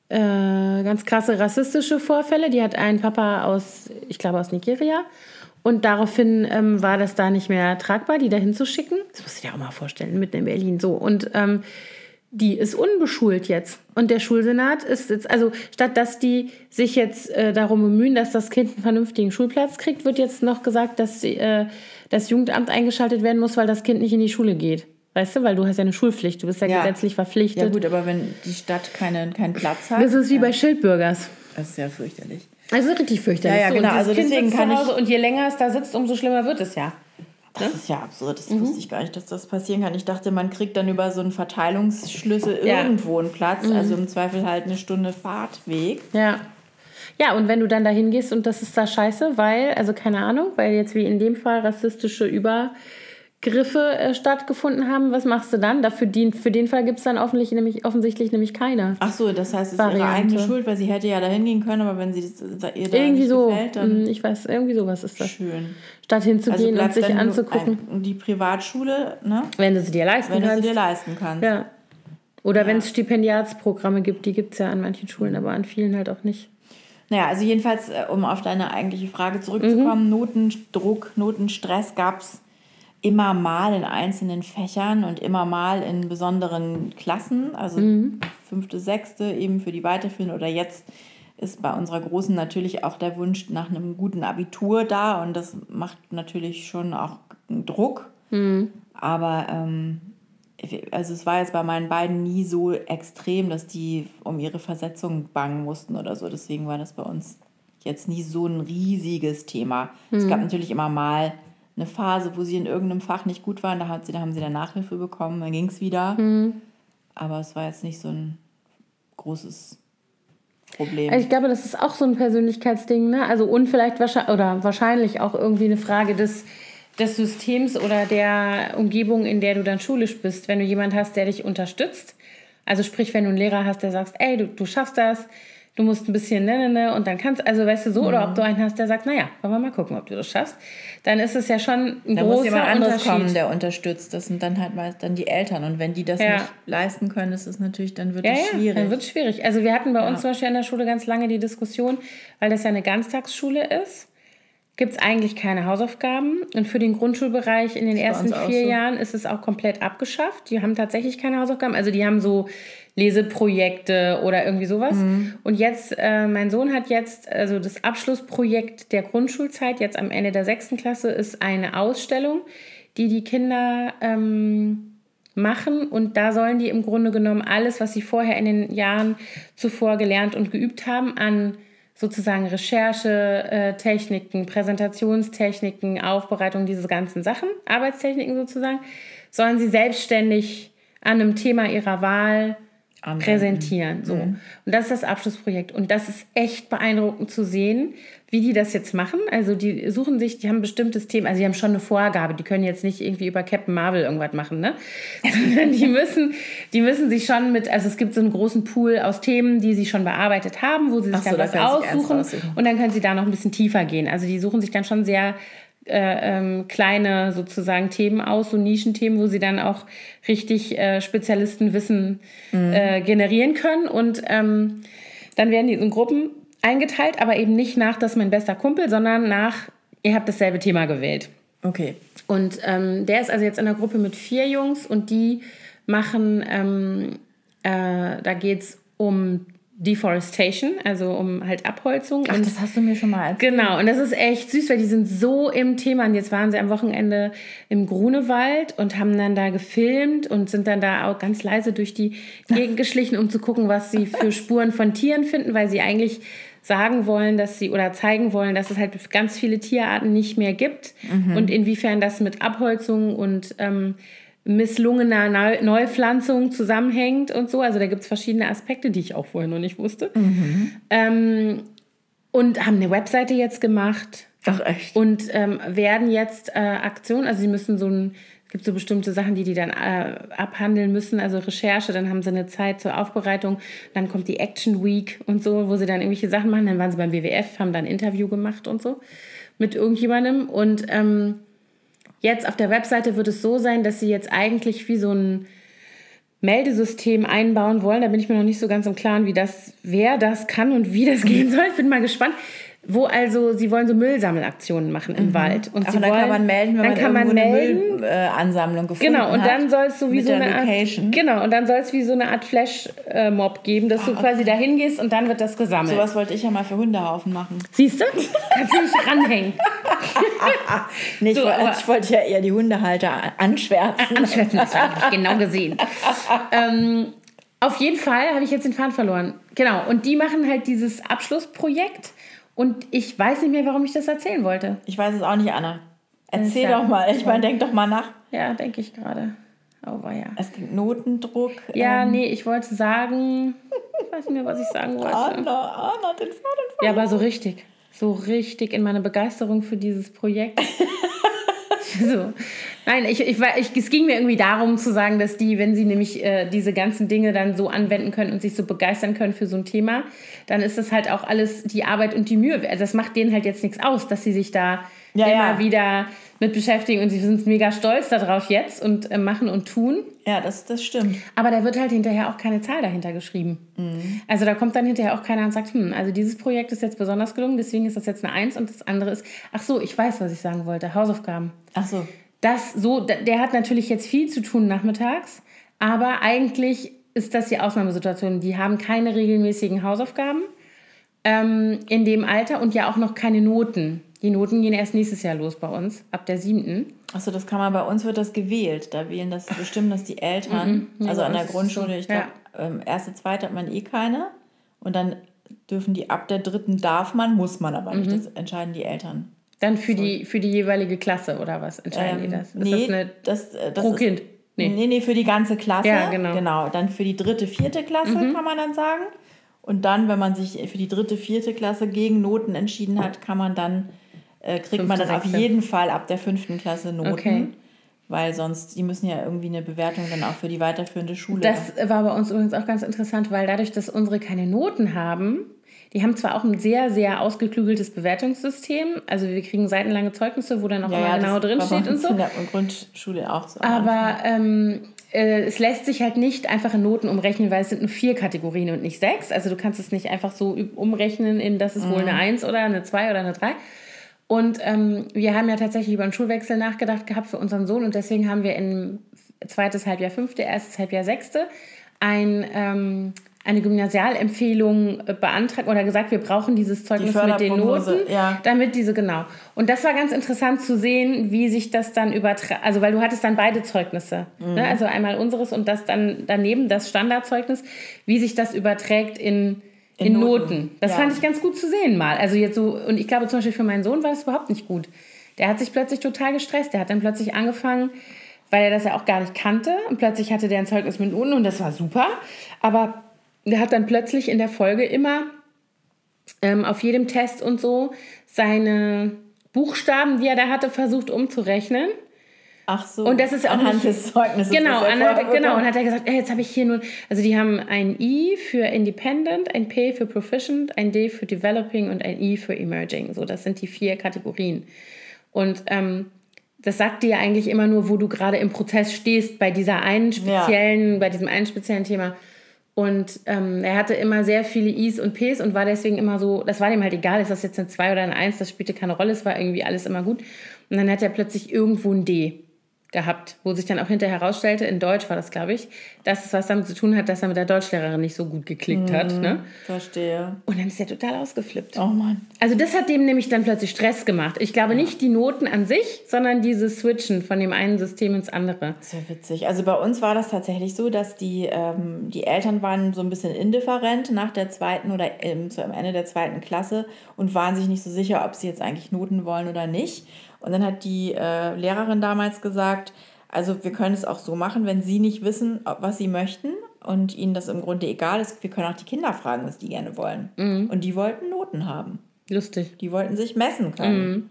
äh, ganz krasse rassistische Vorfälle. Die hat einen Papa aus, ich glaube aus Nigeria. Und daraufhin ähm, war das da nicht mehr tragbar, die da hinzuschicken. Das muss ich dir auch mal vorstellen, mitten in Berlin. So. Und ähm, die ist unbeschult jetzt. Und der Schulsenat ist jetzt, also statt dass die sich jetzt äh, darum bemühen, dass das Kind einen vernünftigen Schulplatz kriegt, wird jetzt noch gesagt, dass äh, das Jugendamt eingeschaltet werden muss, weil das Kind nicht in die Schule geht. Weißt du, weil du hast ja eine Schulpflicht, du bist ja, ja. gesetzlich verpflichtet. Ja
gut, aber wenn die Stadt keine, keinen Platz hat.
Das ist wie ja. bei Schildbürgers.
Das ist ja fürchterlich.
Also richtig fürchterlich. Ja, ja, genau. So, also deswegen kann ich... Und je länger es da sitzt, umso schlimmer wird es ja.
Das ne? ist ja absurd. Das mhm. wusste ich gar nicht, dass das passieren kann. Ich dachte, man kriegt dann über so einen Verteilungsschlüssel ja. irgendwo einen Platz. Mhm. Also im Zweifel halt eine Stunde Fahrtweg.
Ja. Ja, und wenn du dann dahin gehst und das ist da scheiße, weil, also keine Ahnung, weil jetzt wie in dem Fall rassistische Über Griffe äh, stattgefunden haben, was machst du dann? Dafür die, für den Fall gibt es dann offensichtlich nämlich, offensichtlich nämlich keine.
Ach so, das heißt, es ist ihre eigene Schuld, weil sie hätte ja da hingehen können, aber wenn sie das, ihr
da irgendwie nicht so, gefällt, dann... Mm, ich weiß, irgendwie sowas ist das. Schön. Statt hinzugehen also und sich anzugucken.
Ein, die Privatschule, ne?
Wenn du sie dir leisten
wenn
kannst.
Wenn du sie dir leisten kannst.
Ja. Oder ja. wenn es Stipendiatsprogramme gibt, die gibt es ja an manchen Schulen, aber an vielen halt auch nicht.
Naja, also jedenfalls, äh, um auf deine eigentliche Frage zurückzukommen, mhm. Notendruck, Notenstress gab es immer mal in einzelnen Fächern und immer mal in besonderen Klassen, also mhm. fünfte, sechste eben für die Weiterführung oder jetzt ist bei unserer Großen natürlich auch der Wunsch nach einem guten Abitur da und das macht natürlich schon auch Druck. Mhm. Aber ähm, also es war jetzt bei meinen beiden nie so extrem, dass die um ihre Versetzung bangen mussten oder so. Deswegen war das bei uns jetzt nie so ein riesiges Thema. Mhm. Es gab natürlich immer mal eine Phase, wo sie in irgendeinem Fach nicht gut waren, da, hat sie, da haben sie dann Nachhilfe bekommen, dann ging es wieder. Mhm. Aber es war jetzt nicht so ein großes Problem.
Also ich glaube, das ist auch so ein Persönlichkeitsding, ne? Also und vielleicht wahrscheinlich, oder wahrscheinlich auch irgendwie eine Frage des, des Systems oder der Umgebung, in der du dann schulisch bist. Wenn du jemanden hast, der dich unterstützt, also sprich, wenn du einen Lehrer hast, der sagt, ey, du, du schaffst das, du musst ein bisschen ne, ne, ne und dann kannst, also weißt du so, mhm. oder ob du einen hast, der sagt, naja, wollen wir mal gucken, ob du das schaffst, dann ist es ja schon ein da großer muss jemand anderes
kommen, der unterstützt. Das sind dann halt mal dann die Eltern und wenn die das ja. nicht leisten können, ist es natürlich, dann wird es ja, schwierig.
dann wird es schwierig. Also wir hatten bei uns zum Beispiel in der Schule ganz lange die Diskussion, weil das ja eine Ganztagsschule ist, gibt es eigentlich keine Hausaufgaben. Und für den Grundschulbereich in den ersten vier so. Jahren ist es auch komplett abgeschafft. Die haben tatsächlich keine Hausaufgaben. Also die haben so Leseprojekte oder irgendwie sowas. Mhm. Und jetzt, äh, mein Sohn hat jetzt, also das Abschlussprojekt der Grundschulzeit, jetzt am Ende der sechsten Klasse, ist eine Ausstellung, die die Kinder ähm, machen. Und da sollen die im Grunde genommen alles, was sie vorher in den Jahren zuvor gelernt und geübt haben, an sozusagen Recherchetechniken, Präsentationstechniken, Aufbereitung, diese ganzen Sachen, Arbeitstechniken sozusagen, sollen sie selbstständig an einem Thema ihrer Wahl Anwenden. präsentieren. So. Mhm. Und das ist das Abschlussprojekt. Und das ist echt beeindruckend zu sehen, wie die das jetzt machen. Also die suchen sich, die haben ein bestimmtes Thema, also die haben schon eine Vorgabe, die können jetzt nicht irgendwie über Captain Marvel irgendwas machen, ne? Sondern die müssen, die müssen sich schon mit, also es gibt so einen großen Pool aus Themen, die sie schon bearbeitet haben, wo sie sich so, dann was aussuchen und dann können sie da noch ein bisschen tiefer gehen. Also die suchen sich dann schon sehr äh, ähm, kleine sozusagen Themen aus, so Nischenthemen, wo sie dann auch richtig äh, Spezialistenwissen mhm. äh, generieren können. Und ähm, dann werden die in Gruppen eingeteilt, aber eben nicht nach, das ist mein bester Kumpel, sondern nach, ihr habt dasselbe Thema gewählt.
Okay.
Und ähm, der ist also jetzt in der Gruppe mit vier Jungs und die machen, ähm, äh, da geht es um Deforestation, also um halt Abholzung.
Ach, und das hast du mir schon mal
erzählt. Genau, und das ist echt süß, weil die sind so im Thema. Und jetzt waren sie am Wochenende im Grunewald und haben dann da gefilmt und sind dann da auch ganz leise durch die Gegend geschlichen, um zu gucken, was sie für Spuren von Tieren finden, weil sie eigentlich sagen wollen, dass sie oder zeigen wollen, dass es halt ganz viele Tierarten nicht mehr gibt mhm. und inwiefern das mit Abholzung und ähm, misslungener Neupflanzung zusammenhängt und so. Also da gibt es verschiedene Aspekte, die ich auch vorher noch nicht wusste. Mhm. Ähm, und haben eine Webseite jetzt gemacht.
Ach echt?
Und ähm, werden jetzt äh, Aktionen, also sie müssen so ein, es gibt so bestimmte Sachen, die die dann äh, abhandeln müssen, also Recherche, dann haben sie eine Zeit zur Aufbereitung, dann kommt die Action Week und so, wo sie dann irgendwelche Sachen machen, dann waren sie beim WWF, haben dann ein Interview gemacht und so mit irgendjemandem und ähm, Jetzt auf der Webseite wird es so sein, dass sie jetzt eigentlich wie so ein Meldesystem einbauen wollen. Da bin ich mir noch nicht so ganz im Klaren, wie das, wer das kann und wie das gehen soll. Ich bin mal gespannt. Wo also, sie wollen so Müllsammelaktionen machen im mhm. Wald.
Und
Ach,
sie dann wollen, kann man melden, wenn dann man kann man melden. Müllansammlung
gefunden Genau, und dann soll es so wie so eine Art, Genau, und dann soll es wie so eine Art Flash-Mob geben, dass Ach, du quasi okay. dahin gehst und dann wird das gesammelt.
Sowas wollte ich ja mal für Hundehaufen machen.
Siehst du? Kannst du nicht ranhängen.
nee, ich, so, ich, wollte ja eher die Hundehalter anschwärzen.
Anschwärzen, das habe ich genau gesehen. ähm, auf jeden Fall habe ich jetzt den Faden verloren. Genau, und die machen halt dieses Abschlussprojekt und ich weiß nicht mehr, warum ich das erzählen wollte.
Ich weiß es auch nicht, Anna. Erzähl doch mal. Ich meine, denk doch mal nach.
Ja, denke ich gerade. Oh, war ja.
Es gibt Notendruck.
Ja, ähm. nee, ich wollte sagen. Ich weiß nicht mehr, was ich sagen wollte.
Anna, Anna, den Faden
Ja, aber so richtig. So richtig in meine Begeisterung für dieses Projekt. so. Nein, ich, ich, ich, es ging mir irgendwie darum zu sagen, dass die, wenn sie nämlich äh, diese ganzen Dinge dann so anwenden können und sich so begeistern können für so ein Thema, dann ist das halt auch alles die Arbeit und die Mühe. Also das macht denen halt jetzt nichts aus, dass sie sich da ja, immer ja. wieder mit beschäftigen und sie sind mega stolz darauf jetzt und äh, machen und tun.
Ja, das, das stimmt.
Aber da wird halt hinterher auch keine Zahl dahinter geschrieben. Mhm. Also da kommt dann hinterher auch keiner und sagt, hm, also dieses Projekt ist jetzt besonders gelungen, deswegen ist das jetzt eine Eins und das andere ist, ach so, ich weiß, was ich sagen wollte, Hausaufgaben.
Ach so
das so, der hat natürlich jetzt viel zu tun nachmittags, aber eigentlich ist das die Ausnahmesituation. Die haben keine regelmäßigen Hausaufgaben ähm, in dem Alter und ja auch noch keine Noten. Die Noten gehen erst nächstes Jahr los bei uns, ab der siebten.
Achso, das kann man, bei uns wird das gewählt. Da wählen das, bestimmen das die Eltern. Mhm, also an der Grundschule, ich glaube, ja. ähm, erste, zweite hat man eh keine. Und dann dürfen die ab der dritten darf man, muss man aber nicht. Mhm. Das entscheiden die Eltern.
Dann für, die, für die jeweilige Klasse oder was entscheiden ähm, die das? Ist nee, das, eine
das, äh, das
pro ist, Kind?
Nee. nee, nee, für die ganze Klasse. Ja, genau. genau. Dann für die dritte, vierte Klasse mhm. kann man dann sagen. Und dann, wenn man sich für die dritte, vierte Klasse gegen Noten entschieden hat, kann man dann, äh, kriegt Fünfte, man dann auf jeden Fall ab der fünften Klasse Noten. Okay. Weil sonst, die müssen ja irgendwie eine Bewertung dann auch für die weiterführende Schule.
Das war bei uns übrigens auch ganz interessant, weil dadurch, dass unsere keine Noten haben, die haben zwar auch ein sehr, sehr ausgeklügeltes Bewertungssystem. Also wir kriegen seitenlange Zeugnisse, wo dann auch ja, immer ja, genau drin steht und so.
In der Grundschule auch so.
Aber ähm, äh, es lässt sich halt nicht einfach in Noten umrechnen, weil es sind nur vier Kategorien und nicht sechs. Also du kannst es nicht einfach so umrechnen in, das ist mhm. wohl eine Eins oder eine Zwei oder eine Drei. Und ähm, wir haben ja tatsächlich über einen Schulwechsel nachgedacht gehabt für unseren Sohn und deswegen haben wir in zweites Halbjahr fünfte, erstes Halbjahr sechste ein ähm, eine Gymnasialempfehlung beantragt oder gesagt, wir brauchen dieses Zeugnis Die mit den Noten, ja. damit diese, genau. Und das war ganz interessant zu sehen, wie sich das dann überträgt, also weil du hattest dann beide Zeugnisse, ne? mhm. ne? also einmal unseres und das dann daneben, das Standardzeugnis, wie sich das überträgt in, In,
In
Noten.
Noten.
Das
Ja.
fand ich ganz gut zu sehen mal. Also jetzt so, und ich glaube zum Beispiel für meinen Sohn war das überhaupt nicht gut. Der hat sich plötzlich total gestresst. Der hat dann plötzlich angefangen, weil er das ja auch gar nicht kannte. Und plötzlich hatte der ein Zeugnis mit Noten und das war super. Aber der hat dann plötzlich in der Folge immer ähm, auf jedem Test und so seine Buchstaben, die er da hatte, versucht umzurechnen.
Ach so.
Und das ist ja auch
anhand des Zeugnisses.
Genau, anhand, genau. Und hat er gesagt, ey, jetzt habe ich hier nun, also die haben ein I für Independent, ein P für Proficient, ein D für Developing und ein I für Emerging. So, das sind die vier Kategorien. Und ähm, das sagt dir ja eigentlich immer nur, wo du gerade im Prozess stehst bei dieser einen speziellen, bei diesem einen speziellen Thema. Und ähm, er hatte immer sehr viele Is und Ps und war deswegen immer so, das war dem halt egal, ist das jetzt eine 2 oder eine 1, das spielte keine Rolle, es war irgendwie alles immer gut. Und dann hat er plötzlich irgendwo ein D gehabt, wo sich dann auch hinterher herausstellte, in Deutsch war das, glaube ich, dass es was damit zu tun hat, dass er mit der Deutschlehrerin nicht so gut geklickt hat. Ne?
Verstehe.
Und dann ist er total ausgeflippt.
Oh Mann.
Also das hat dem nämlich dann plötzlich Stress gemacht. Ich glaube nicht die Noten an sich, sondern dieses Switchen von dem einen System ins andere.
Ist ja witzig. Also bei uns war das tatsächlich so, dass die, ähm, die Eltern waren so ein bisschen indifferent nach der zweiten oder ähm, zu am Ende der zweiten Klasse und waren sich nicht so sicher, ob sie jetzt eigentlich Noten wollen oder nicht. Und dann hat die äh, Lehrerin damals gesagt, also wir können es auch so machen, wenn sie nicht wissen, ob, was sie möchten und ihnen das im Grunde egal ist, wir können auch die Kinder fragen, was die gerne wollen. Und die wollten Noten haben.
Lustig.
Die wollten sich messen können.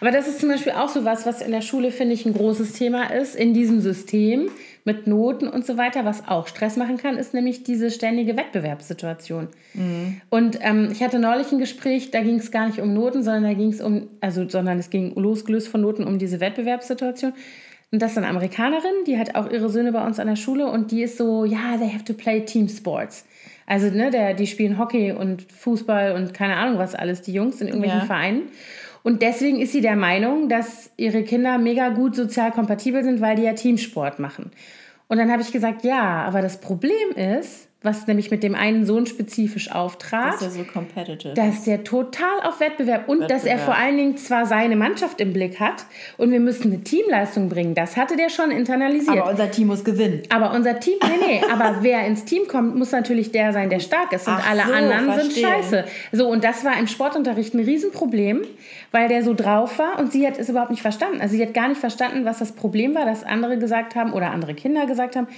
Aber das ist zum Beispiel auch so was, was in der Schule, finde ich, ein großes Thema ist, in diesem System mit Noten und so weiter, was auch Stress machen kann, ist nämlich diese ständige Wettbewerbssituation. Und ähm, ich hatte neulich ein Gespräch, da ging es gar nicht um Noten, sondern da ging es um, also, sondern es ging losgelöst von Noten um diese Wettbewerbssituation. Und das ist eine Amerikanerin, die hat auch ihre Söhne bei uns an der Schule und die ist so, ja, they have to play team sports. Also, ne, der, die spielen Hockey und Fußball und keine Ahnung was alles, die Jungs in irgendwelchen
Ja.
Vereinen. Und deswegen ist sie der Meinung, dass ihre Kinder mega gut sozial kompatibel sind, weil die ja Teamsport machen. Und dann habe ich gesagt, ja, aber das Problem ist, was nämlich mit dem einen Sohn spezifisch auftrat,
Das ist ja so competitive.
dass der total auf Wettbewerb und dass er
Wettbewerb.
vor allen Dingen zwar seine Mannschaft im Blick hat und wir müssen eine Teamleistung bringen, das hatte der schon internalisiert.
Aber unser Team muss gewinnen.
Aber unser Team, nee, nee, aber wer ins Team kommt, muss natürlich der sein, der stark ist. Und
Ach
alle
so,
anderen sind
verstehe.
scheiße. So, und das war im Sportunterricht ein Riesenproblem, weil der so drauf war und sie hat es überhaupt nicht verstanden. Also sie hat gar nicht verstanden, was das Problem war, dass andere gesagt haben oder andere Kinder gesagt haben,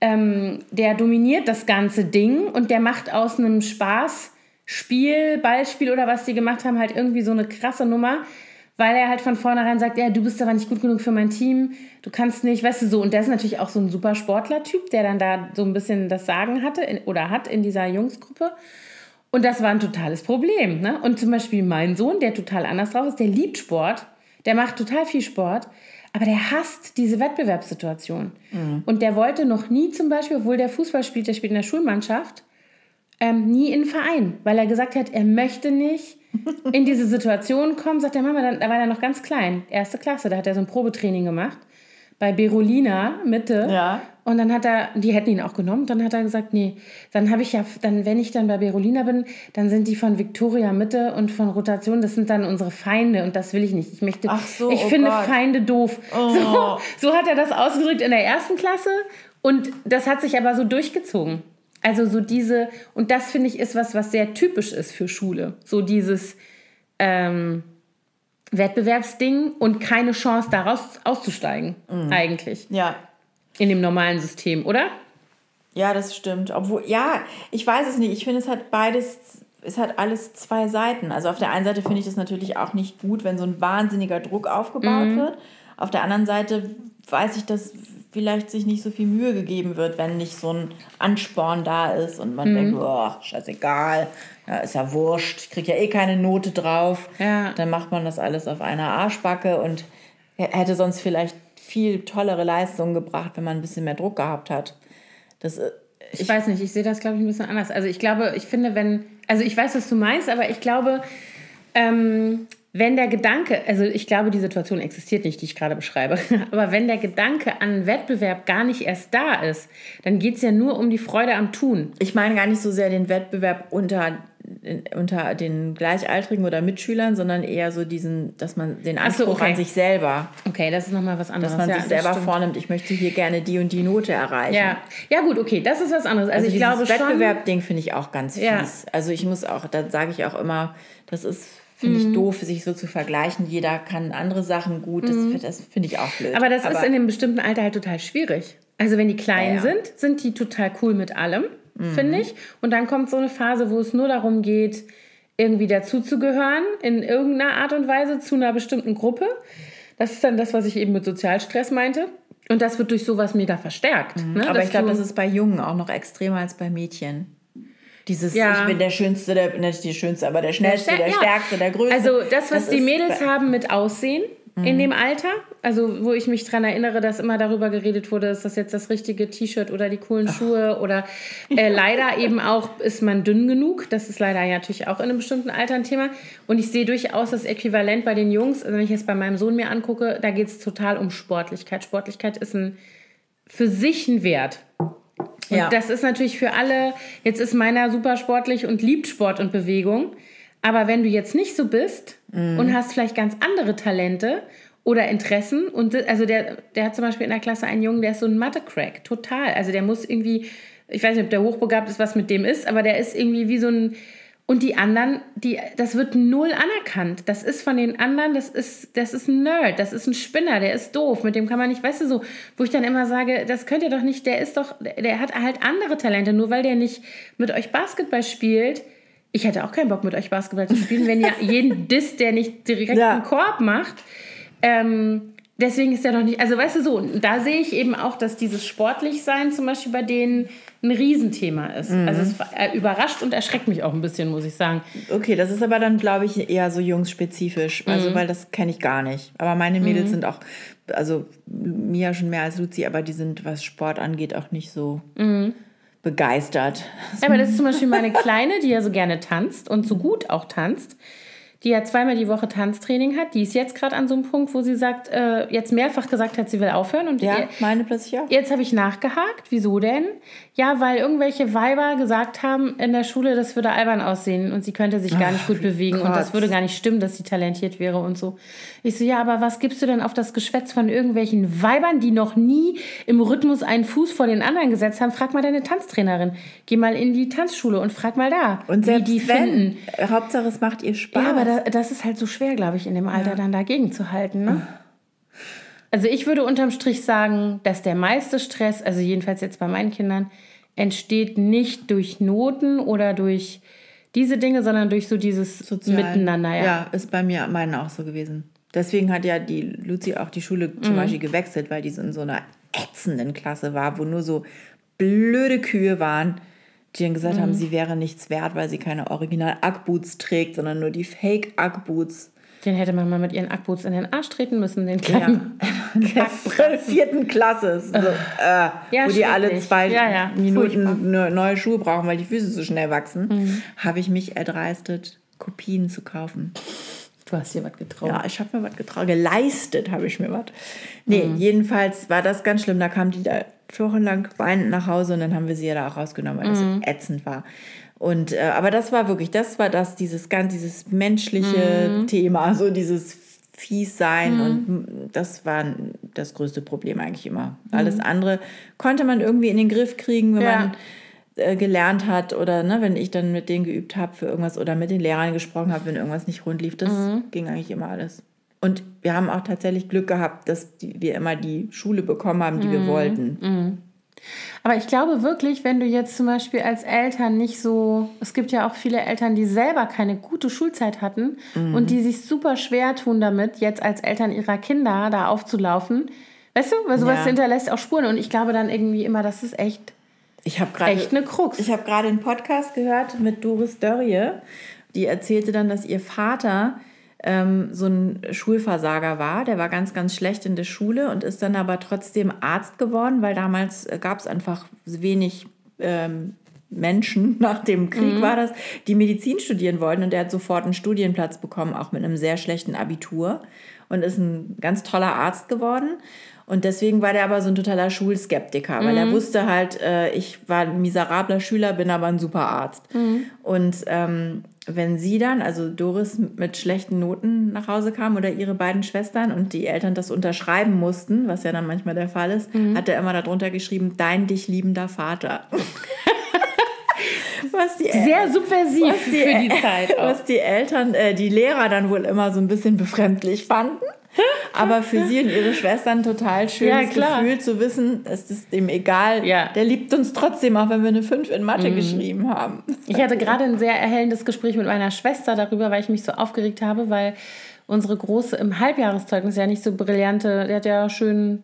ähm, der dominiert das ganze Ding und der macht aus einem Spaß Spiel, Ballspiel oder was die gemacht haben, halt irgendwie so eine krasse Nummer, weil er halt von vornherein sagt, ja, du bist aber nicht gut genug für mein Team, du kannst nicht, weißt du so. Und der ist natürlich auch so ein super Sportler-Typ, der dann da so ein bisschen das Sagen hatte in, oder hat in dieser Jungsgruppe. Und das war ein totales Problem. Ne? Und zum Beispiel mein Sohn, der total anders drauf ist, der liebt Sport, der macht total viel Sport, aber der hasst diese Wettbewerbssituation. Und der wollte noch nie zum Beispiel, obwohl der Fußball spielt, der spielt in der Schulmannschaft, ähm, nie in den Verein, weil er gesagt hat, er möchte nicht in diese Situation kommen. Sagt der Mama, dann, da war er noch ganz klein, erste Klasse, da hat er so ein Probetraining gemacht bei Berolina Mitte.
Ja.
Und dann hat er, die hätten ihn auch genommen, dann hat er gesagt, nee, dann habe ich ja, dann, wenn ich dann bei Berolina bin, dann sind die von Victoria Mitte und von Rotation, das sind dann unsere Feinde und das will ich nicht. Ich möchte,
Ach so,
ich
oh
finde
Gott.
Feinde doof.
Oh.
So, so hat er das ausgedrückt in der ersten Klasse und das hat sich aber so durchgezogen. Also so diese, und das finde ich ist was, was sehr typisch ist für Schule. So dieses ähm, Wettbewerbsding und keine Chance daraus auszusteigen, eigentlich.
Ja.
In dem normalen System, oder?
Ja, das stimmt. Obwohl, ja, ich weiß es nicht. Ich finde, es hat beides, es hat alles zwei Seiten. Also auf der einen Seite finde ich das natürlich auch nicht gut, wenn so ein wahnsinniger Druck aufgebaut wird. Auf der anderen Seite weiß ich, dass vielleicht sich nicht so viel Mühe gegeben wird, wenn nicht so ein Ansporn da ist und man denkt, oh, scheißegal, ja, ist ja wurscht, ich kriege ja eh keine Note drauf.
Ja.
Dann macht man das alles auf einer Arschbacke und hätte sonst vielleicht viel tollere Leistungen gebracht, wenn man ein bisschen mehr Druck gehabt hat. Das, äh,
Ich, weiß nicht, ich sehe das, glaube ich, ein bisschen anders. Also ich glaube, ich finde, wenn, also ich weiß, was du meinst, aber ich glaube, ähm, wenn der Gedanke, also ich glaube, die Situation existiert nicht, die ich gerade beschreibe, aber wenn der Gedanke an Wettbewerb gar nicht erst da ist, dann geht es ja nur um die Freude am Tun.
ich meine gar nicht so sehr den Wettbewerb unter unter den Gleichaltrigen oder Mitschülern, sondern eher so diesen, dass man den
so,
Anspruch
okay.
an sich selber,
Okay, das ist nochmal was anderes.
dass man
ja,
sich selber
stimmt.
vornimmt, ich möchte hier gerne die und die Note erreichen.
Ja. ja, gut, okay, das ist was anderes. Also,
Also
ich glaube schon.
Wettbewerb-Ding finde ich auch ganz fies.
Ja.
Also ich muss auch, da sage ich auch immer, das ist, finde
Mhm.
ich doof, sich so zu vergleichen. Jeder kann andere Sachen gut, das, das finde ich auch blöd.
Mhm. Aber das ist in einem bestimmten Alter halt total schwierig. Also wenn die klein
Ja, ja.
sind, sind die total cool mit allem, finde ich. Und dann kommt so eine Phase, wo es nur darum geht, irgendwie dazuzugehören, in irgendeiner Art und Weise zu einer bestimmten Gruppe. Das ist dann das, was ich eben mit Sozialstress meinte. Und das wird durch sowas mega verstärkt. Ne?
Aber
Dass
ich glaube, das ist bei Jungen auch noch extremer als bei Mädchen. Dieses,
Ja.
ich bin der Schönste, der, nicht die Schönste, aber der Schnellste, der,
Ja.
Stärkste, der Größte.
Also das, was die
ist
Mädels haben mit Aussehen in dem Alter, also wo ich mich dran erinnere, dass immer darüber geredet wurde, ist das jetzt das richtige T-Shirt oder die coolen Schuhe oder äh, leider eben auch, ist man dünn genug. Das ist leider ja natürlich auch in einem bestimmten Alter ein Thema. Und ich sehe durchaus das Äquivalent bei den Jungs, also wenn ich jetzt bei meinem Sohn mir angucke, da geht es total um Sportlichkeit. Sportlichkeit ist ein für sich ein Wert. Und
Ja.
das ist natürlich für alle, jetzt ist meiner super sportlich und liebt Sport und Bewegung. Aber wenn du jetzt nicht so bist
Mhm.
und hast vielleicht ganz andere Talente oder Interessen, und also der, der hat zum Beispiel in der Klasse einen Jungen, der ist so ein Mathe-Crack, total. Also der muss irgendwie, ich weiß nicht, ob der hochbegabt ist, was mit dem ist, aber der ist irgendwie wie so ein. Und die anderen, die, das wird null anerkannt. Das ist von den anderen, das ist, das ist ein Nerd, das ist ein Spinner, der ist doof, mit dem kann man nicht, weißt du so, wo ich dann immer sage, das könnt ihr doch nicht, der ist doch, der hat halt andere Talente, nur weil der nicht mit euch Basketball spielt. Ich hätte auch keinen Bock, mit euch Basketball zu spielen, wenn ihr jeden disst, der nicht direkt
Ja.
einen Korb macht. Ähm, deswegen ist er doch nicht, also weißt du so, da sehe ich eben auch, dass dieses Sportlichsein zum Beispiel bei denen ein Riesenthema ist. Also es äh, überrascht und erschreckt mich auch ein bisschen, muss ich sagen.
Okay, das ist aber dann, glaube ich, eher so jungsspezifisch.
Mhm.
Also, weil das kenne ich gar nicht. Aber meine Mädels sind auch, also Mia schon mehr als Luzi, aber die sind, was Sport angeht, auch nicht so
Mhm.
begeistert.
Ja, aber das ist zum Beispiel meine Kleine, die ja so gerne tanzt und so gut auch tanzt, die ja zweimal die Woche Tanztraining hat. Die ist jetzt gerade an so einem Punkt, wo sie sagt, äh, jetzt mehrfach gesagt hat, sie will aufhören. Und
Ja,
ihr,
meine plötzlich auch.
Jetzt habe ich nachgehakt. Wieso denn? Ja, weil irgendwelche Weiber gesagt haben in der Schule, das würde albern aussehen und sie könnte sich gar nicht gut bewegen und das
Gott.
würde gar nicht stimmen, dass sie talentiert wäre und so. Ich so, ja, aber was gibst du denn auf das Geschwätz von irgendwelchen Weibern, die noch nie im Rhythmus einen Fuß vor den anderen gesetzt haben? Frag mal deine Tanztrainerin. Geh mal in die Tanzschule und frag mal da,
Und
wie die
wenn,
finden.
Hauptsache es macht ihr Spaß.
Ja, aber da, das ist halt so schwer, glaube ich, in dem Alter dann dagegen zu halten. Ne? Also ich würde unterm Strich sagen, dass der meiste Stress, also jedenfalls jetzt bei meinen Kindern, entsteht nicht durch Noten oder durch diese Dinge, sondern durch so dieses
Sozialen.
Miteinander. Ja.
ja, ist bei mir meinen auch so gewesen. Deswegen hat ja die Luzi auch die Schule zum
Mhm.
Beispiel gewechselt, weil die so in so einer ätzenden Klasse war, wo nur so blöde Kühe waren, die dann gesagt
Mhm.
haben, sie wäre nichts wert, weil sie keine original Ackboots trägt, sondern nur die Fake Ackboots.
Den hätte man mal mit ihren Ackboots in den Arsch treten müssen, den kleinen.
Der vierten Klasse. So, äh,
Ja,
wo die alle zwei
Ja, ja,
Minuten.
Mhm.
ne- neue Schuhe brauchen, weil die Füße so schnell wachsen, habe ich mich erdreistet, Kopien zu kaufen.
Du hast hier was getraut.
Ja, ich habe mir was getragen. Geleistet habe ich mir was. Nee,
Mhm.
jedenfalls war das ganz schlimm. Da kam die da wochenlang weinend nach Hause und dann haben wir sie ja da auch rausgenommen, weil
Mhm.
das ätzend war. Und, äh, aber das war wirklich, das war das, dieses ganz, dieses menschliche
Mhm.
Thema, so dieses fies sein und das war das größte Problem eigentlich immer. Alles andere konnte man irgendwie in den Griff kriegen, wenn
Mhm. Ja.
man äh, gelernt hat oder ne, wenn ich dann mit denen geübt habe für irgendwas oder mit den Lehrern gesprochen habe, wenn irgendwas nicht rund lief, das
Mhm.
ging eigentlich immer alles. Und wir haben auch tatsächlich Glück gehabt, dass die, wir immer die Schule bekommen haben, die
Mhm.
wir wollten.
Aber ich glaube wirklich, wenn du jetzt zum Beispiel als Eltern nicht so, es gibt ja auch viele Eltern, die selber keine gute Schulzeit hatten und die sich super schwer tun damit, jetzt als Eltern ihrer Kinder da aufzulaufen. Weißt du, weil sowas
Ja.
hinterlässt auch Spuren und ich glaube dann irgendwie immer, das ist echt,
Ich habe gerade
echt eine Krux.
Ich habe gerade einen Podcast gehört mit Doris Dörrie. Die erzählte dann, dass ihr Vater ähm, so ein Schulversager war. Der war ganz, ganz schlecht in der Schule und ist dann aber trotzdem Arzt geworden, weil damals gab es einfach wenig ähm, Menschen, nach dem Krieg war das, die Medizin studieren wollten. Und der hat sofort einen Studienplatz bekommen, auch mit einem sehr schlechten Abitur. Und ist ein ganz toller Arzt geworden. Und deswegen war der aber so ein totaler Schulskeptiker, weil er wusste halt, äh, ich war ein miserabler Schüler, bin aber ein super Arzt. Und ähm, wenn sie dann, also Doris mit schlechten Noten nach Hause kam oder ihre beiden Schwestern und die Eltern das unterschreiben mussten, was ja dann manchmal der Fall ist, hat er immer darunter geschrieben, dein dich liebender Vater. was die
Sehr subversiv
was die,
für die Zeit auch.
was die Eltern, äh, die Lehrer dann wohl immer so ein bisschen befremdlich fanden. Aber für sie und ihre Schwestern total schönes
Ja, klar.
Gefühl zu wissen, es ist dem egal.
Ja.
Der liebt uns trotzdem, auch wenn wir eine 5 in Mathe geschrieben haben.
Ich hatte gerade ein sehr erhellendes Gespräch mit meiner Schwester darüber, weil ich mich so aufgeregt habe, weil unsere Große im Halbjahreszeugnis ja nicht so brillante, der hat ja schön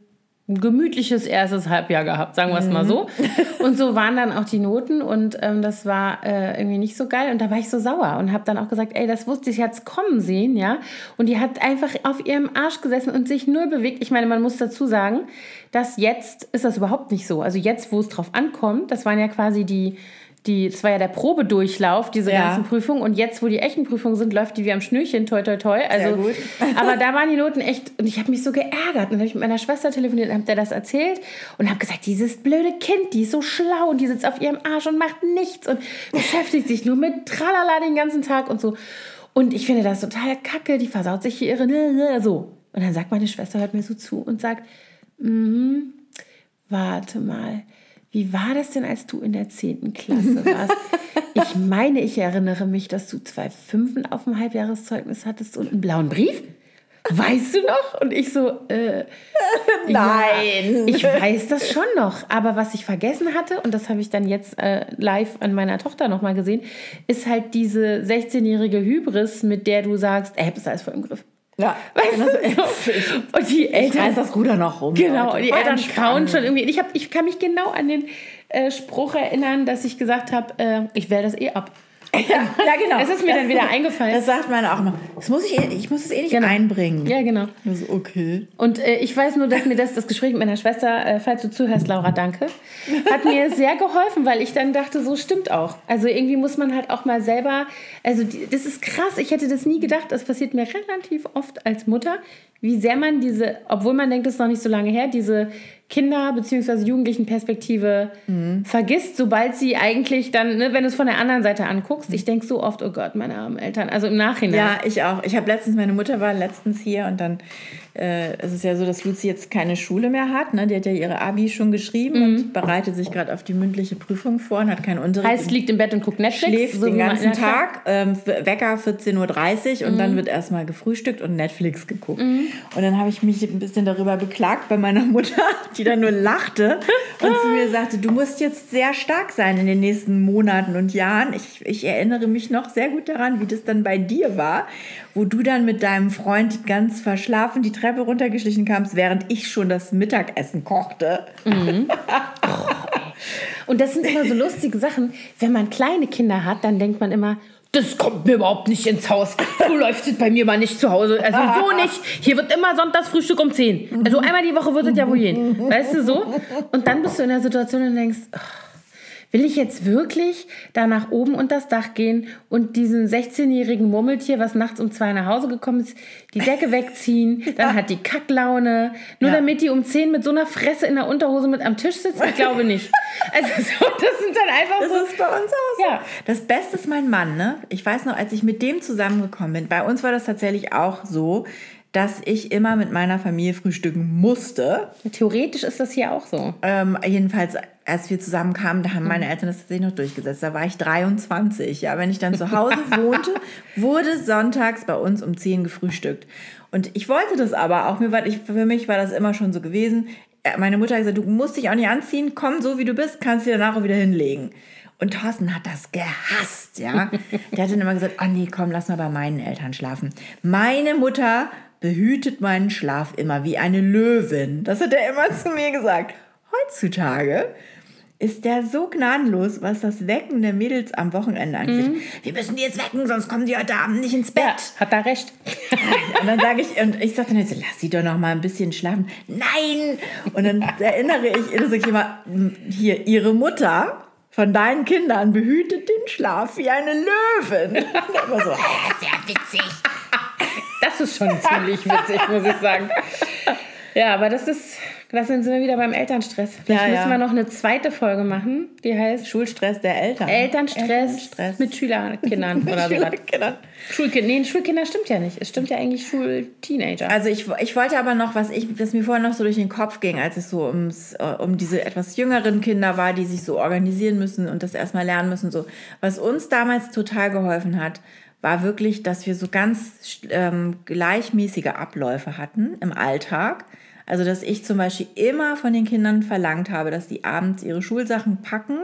ein gemütliches erstes Halbjahr gehabt, sagen wir es mal so. Und so waren dann auch die Noten und ähm, das war äh, irgendwie nicht so geil. Und da war ich so sauer und habe dann auch gesagt, ey, das wusste ich jetzt kommen sehen, ja. Und die hat einfach auf ihrem Arsch gesessen und sich null bewegt. Ich meine, man muss dazu sagen, dass jetzt ist das überhaupt nicht so. Also jetzt, wo es drauf ankommt, das waren ja quasi die die, das war ja der Probedurchlauf, diese
Ja.
ganzen Prüfungen. Und jetzt, wo die echten Prüfungen sind, läuft die wie am Schnürchen, toi, toi, toi. Also,
gut.
aber da waren die Noten echt, und ich habe mich so geärgert. Und dann habe ich mit meiner Schwester telefoniert und habe der das erzählt und habe gesagt, dieses blöde Kind, die ist so schlau und die sitzt auf ihrem Arsch und macht nichts und beschäftigt sich nur mit Tralala den ganzen Tag und so. Und ich finde das total kacke, die versaut sich hier ihre, so. Und dann sagt meine Schwester, hört mir so zu und sagt, mhm, warte mal, wie war das denn, als du in der 10. Klasse warst? Ich meine, ich erinnere mich, dass du zwei Fünfen auf dem Halbjahreszeugnis hattest und einen blauen Brief. Weißt du noch? Und ich so, äh,
Nein.
Ja, ich weiß das schon noch. Aber was ich vergessen hatte, und das habe ich dann jetzt äh, live an meiner Tochter nochmal gesehen, ist halt diese 16-jährige Hybris, mit der du sagst, ey, bist alles voll im Griff.
Ja.
Weißt du? Und die
Ich
Eltern
reiß das Ruder noch rum.
Genau,
Leute.
die
Voll
Eltern schauen schon irgendwie. Ich, hab, ich kann mich genau an den äh, Spruch erinnern, dass ich gesagt habe, äh, ich wähle das eh ab.
Ja, ja, genau.
Es ist mir dann wieder eingefallen.
Das sagt man auch immer. Das muss ich, eh- ich muss es eh nicht
Genau.
einbringen.
Ja, genau.
Also, okay.
Und äh, ich weiß nur, dass mir das, das Gespräch mit meiner Schwester, äh, falls du zuhörst, Laura, danke, hat mir sehr geholfen, weil ich dann dachte, so stimmt auch. Also irgendwie muss man halt auch mal selber, also die, das ist krass, ich hätte das nie gedacht, das passiert mir relativ oft als Mutter, wie sehr man diese, obwohl man denkt, das ist noch nicht so lange her, diese Kinder- bzw. Jugendlichen-Perspektive vergisst, sobald sie eigentlich dann, ne, wenn du es von der anderen Seite anguckst, ich denke so oft, oh Gott, meine armen Eltern, also im Nachhinein.
Ja, ich auch. Ich habe letztens, meine Mutter war letztens hier und dann äh, es ist ja so, dass Luzi jetzt keine Schule mehr hat. Ne? Die hat ja ihre Abi schon geschrieben
Mhm.
und bereitet sich gerade auf die mündliche Prüfung vor und hat keinen Unterricht.
Heißt, liegt im Bett und guckt Netflix.
schläft
so
den ganzen. Tag, ähm, Wecker 14.30 Uhr und
Mhm.
dann wird erstmal gefrühstückt und Netflix geguckt. Und dann habe ich mich ein bisschen darüber beklagt bei meiner Mutter, die dann nur lachte und zu mir sagte, du musst jetzt sehr stark sein in den nächsten Monaten und Jahren. Ich, ich erinnere mich noch sehr gut daran, wie das dann bei dir war, wo du dann mit deinem Freund ganz verschlafen die Treppe runtergeschlichen kamst, während ich schon das Mittagessen kochte.
Und das sind immer so lustige Sachen. Wenn man kleine Kinder hat, dann denkt man immer, das kommt mir überhaupt nicht ins Haus. So läuft es bei mir mal nicht zu Hause. Also so nicht. Hier wird immer Sonntagsfrühstück um 10. Also einmal die Woche wird es ja wohl gehen. Weißt du so? Und dann bist du in der Situation und denkst, ach, will ich jetzt wirklich da nach oben unter das Dach gehen und diesen 16-jährigen Murmeltier, was nachts um zwei nach Hause gekommen ist, die Decke wegziehen, dann hat die Kacklaune, nur
Ja.
damit die um 10 mit so einer Fresse in der Unterhose mit am Tisch sitzt? Ich glaube nicht. Also so, das sind dann einfach
Das
so...
ist bei uns auch so.
Ja.
Das Beste ist mein Mann, ne? Ich weiß noch, als ich mit dem zusammengekommen bin, bei uns war das tatsächlich auch so, dass ich immer mit meiner Familie frühstücken musste.
Theoretisch ist das hier auch so.
Ähm, jedenfalls, als wir zusammenkamen, da haben meine Eltern das tatsächlich noch durchgesetzt. Da war ich 23. Ja, wenn ich dann zu Hause wohnte, wurde sonntags bei uns um 10 gefrühstückt. Und ich wollte das aber auch. Mir war, ich, für mich war das immer schon so gewesen. Äh, Meine Mutter hat gesagt, du musst dich auch nicht anziehen, komm so wie du bist, kannst dich danach auch wieder hinlegen. Und Thorsten hat das gehasst, ja. Der hat dann immer gesagt, oh nee, komm, lass mal bei meinen Eltern schlafen. Meine Mutter behütet meinen Schlaf immer wie eine Löwin. Das hat er immer zu mir gesagt. Heutzutage ist der so gnadenlos, was das Wecken der Mädels am Wochenende angeht. Wir müssen die jetzt wecken, sonst kommen die heute Abend nicht ins Bett.
Hat da recht.
Und dann sage ich, und ich sage dann jetzt, so, lass sie doch noch mal ein bisschen schlafen. Nein! Und dann erinnere ich, sage ich immer, hier, ihre Mutter von deinen Kindern behütet den Schlaf wie eine Löwin. Und immer so, "Ah, sehr witzig.
Das ist schon ziemlich witzig, muss ich sagen. Ja, aber das ist, Das sind wir wieder beim Elternstress. Vielleicht
Ja,
müssen
ja.
wir noch eine zweite Folge machen, die heißt
Schulstress der Eltern.
Elternstress,
Elternstress.
mit Schülerkindern oder so.
Schülerkindern.
Schulkind, nee, Schulkinder stimmt ja nicht. Es stimmt ja eigentlich Schulteenager.
Also ich, ich wollte aber noch, was, ich, was mir vorhin noch so durch den Kopf ging, als es so ums, äh, um diese etwas jüngeren Kinder war, die sich so organisieren müssen und das erstmal lernen müssen. So. Was uns damals total geholfen hat, war wirklich, dass wir so ganz ähm, gleichmäßige Abläufe hatten im Alltag. Also, dass ich zum Beispiel immer von den Kindern verlangt habe, dass die abends ihre Schulsachen packen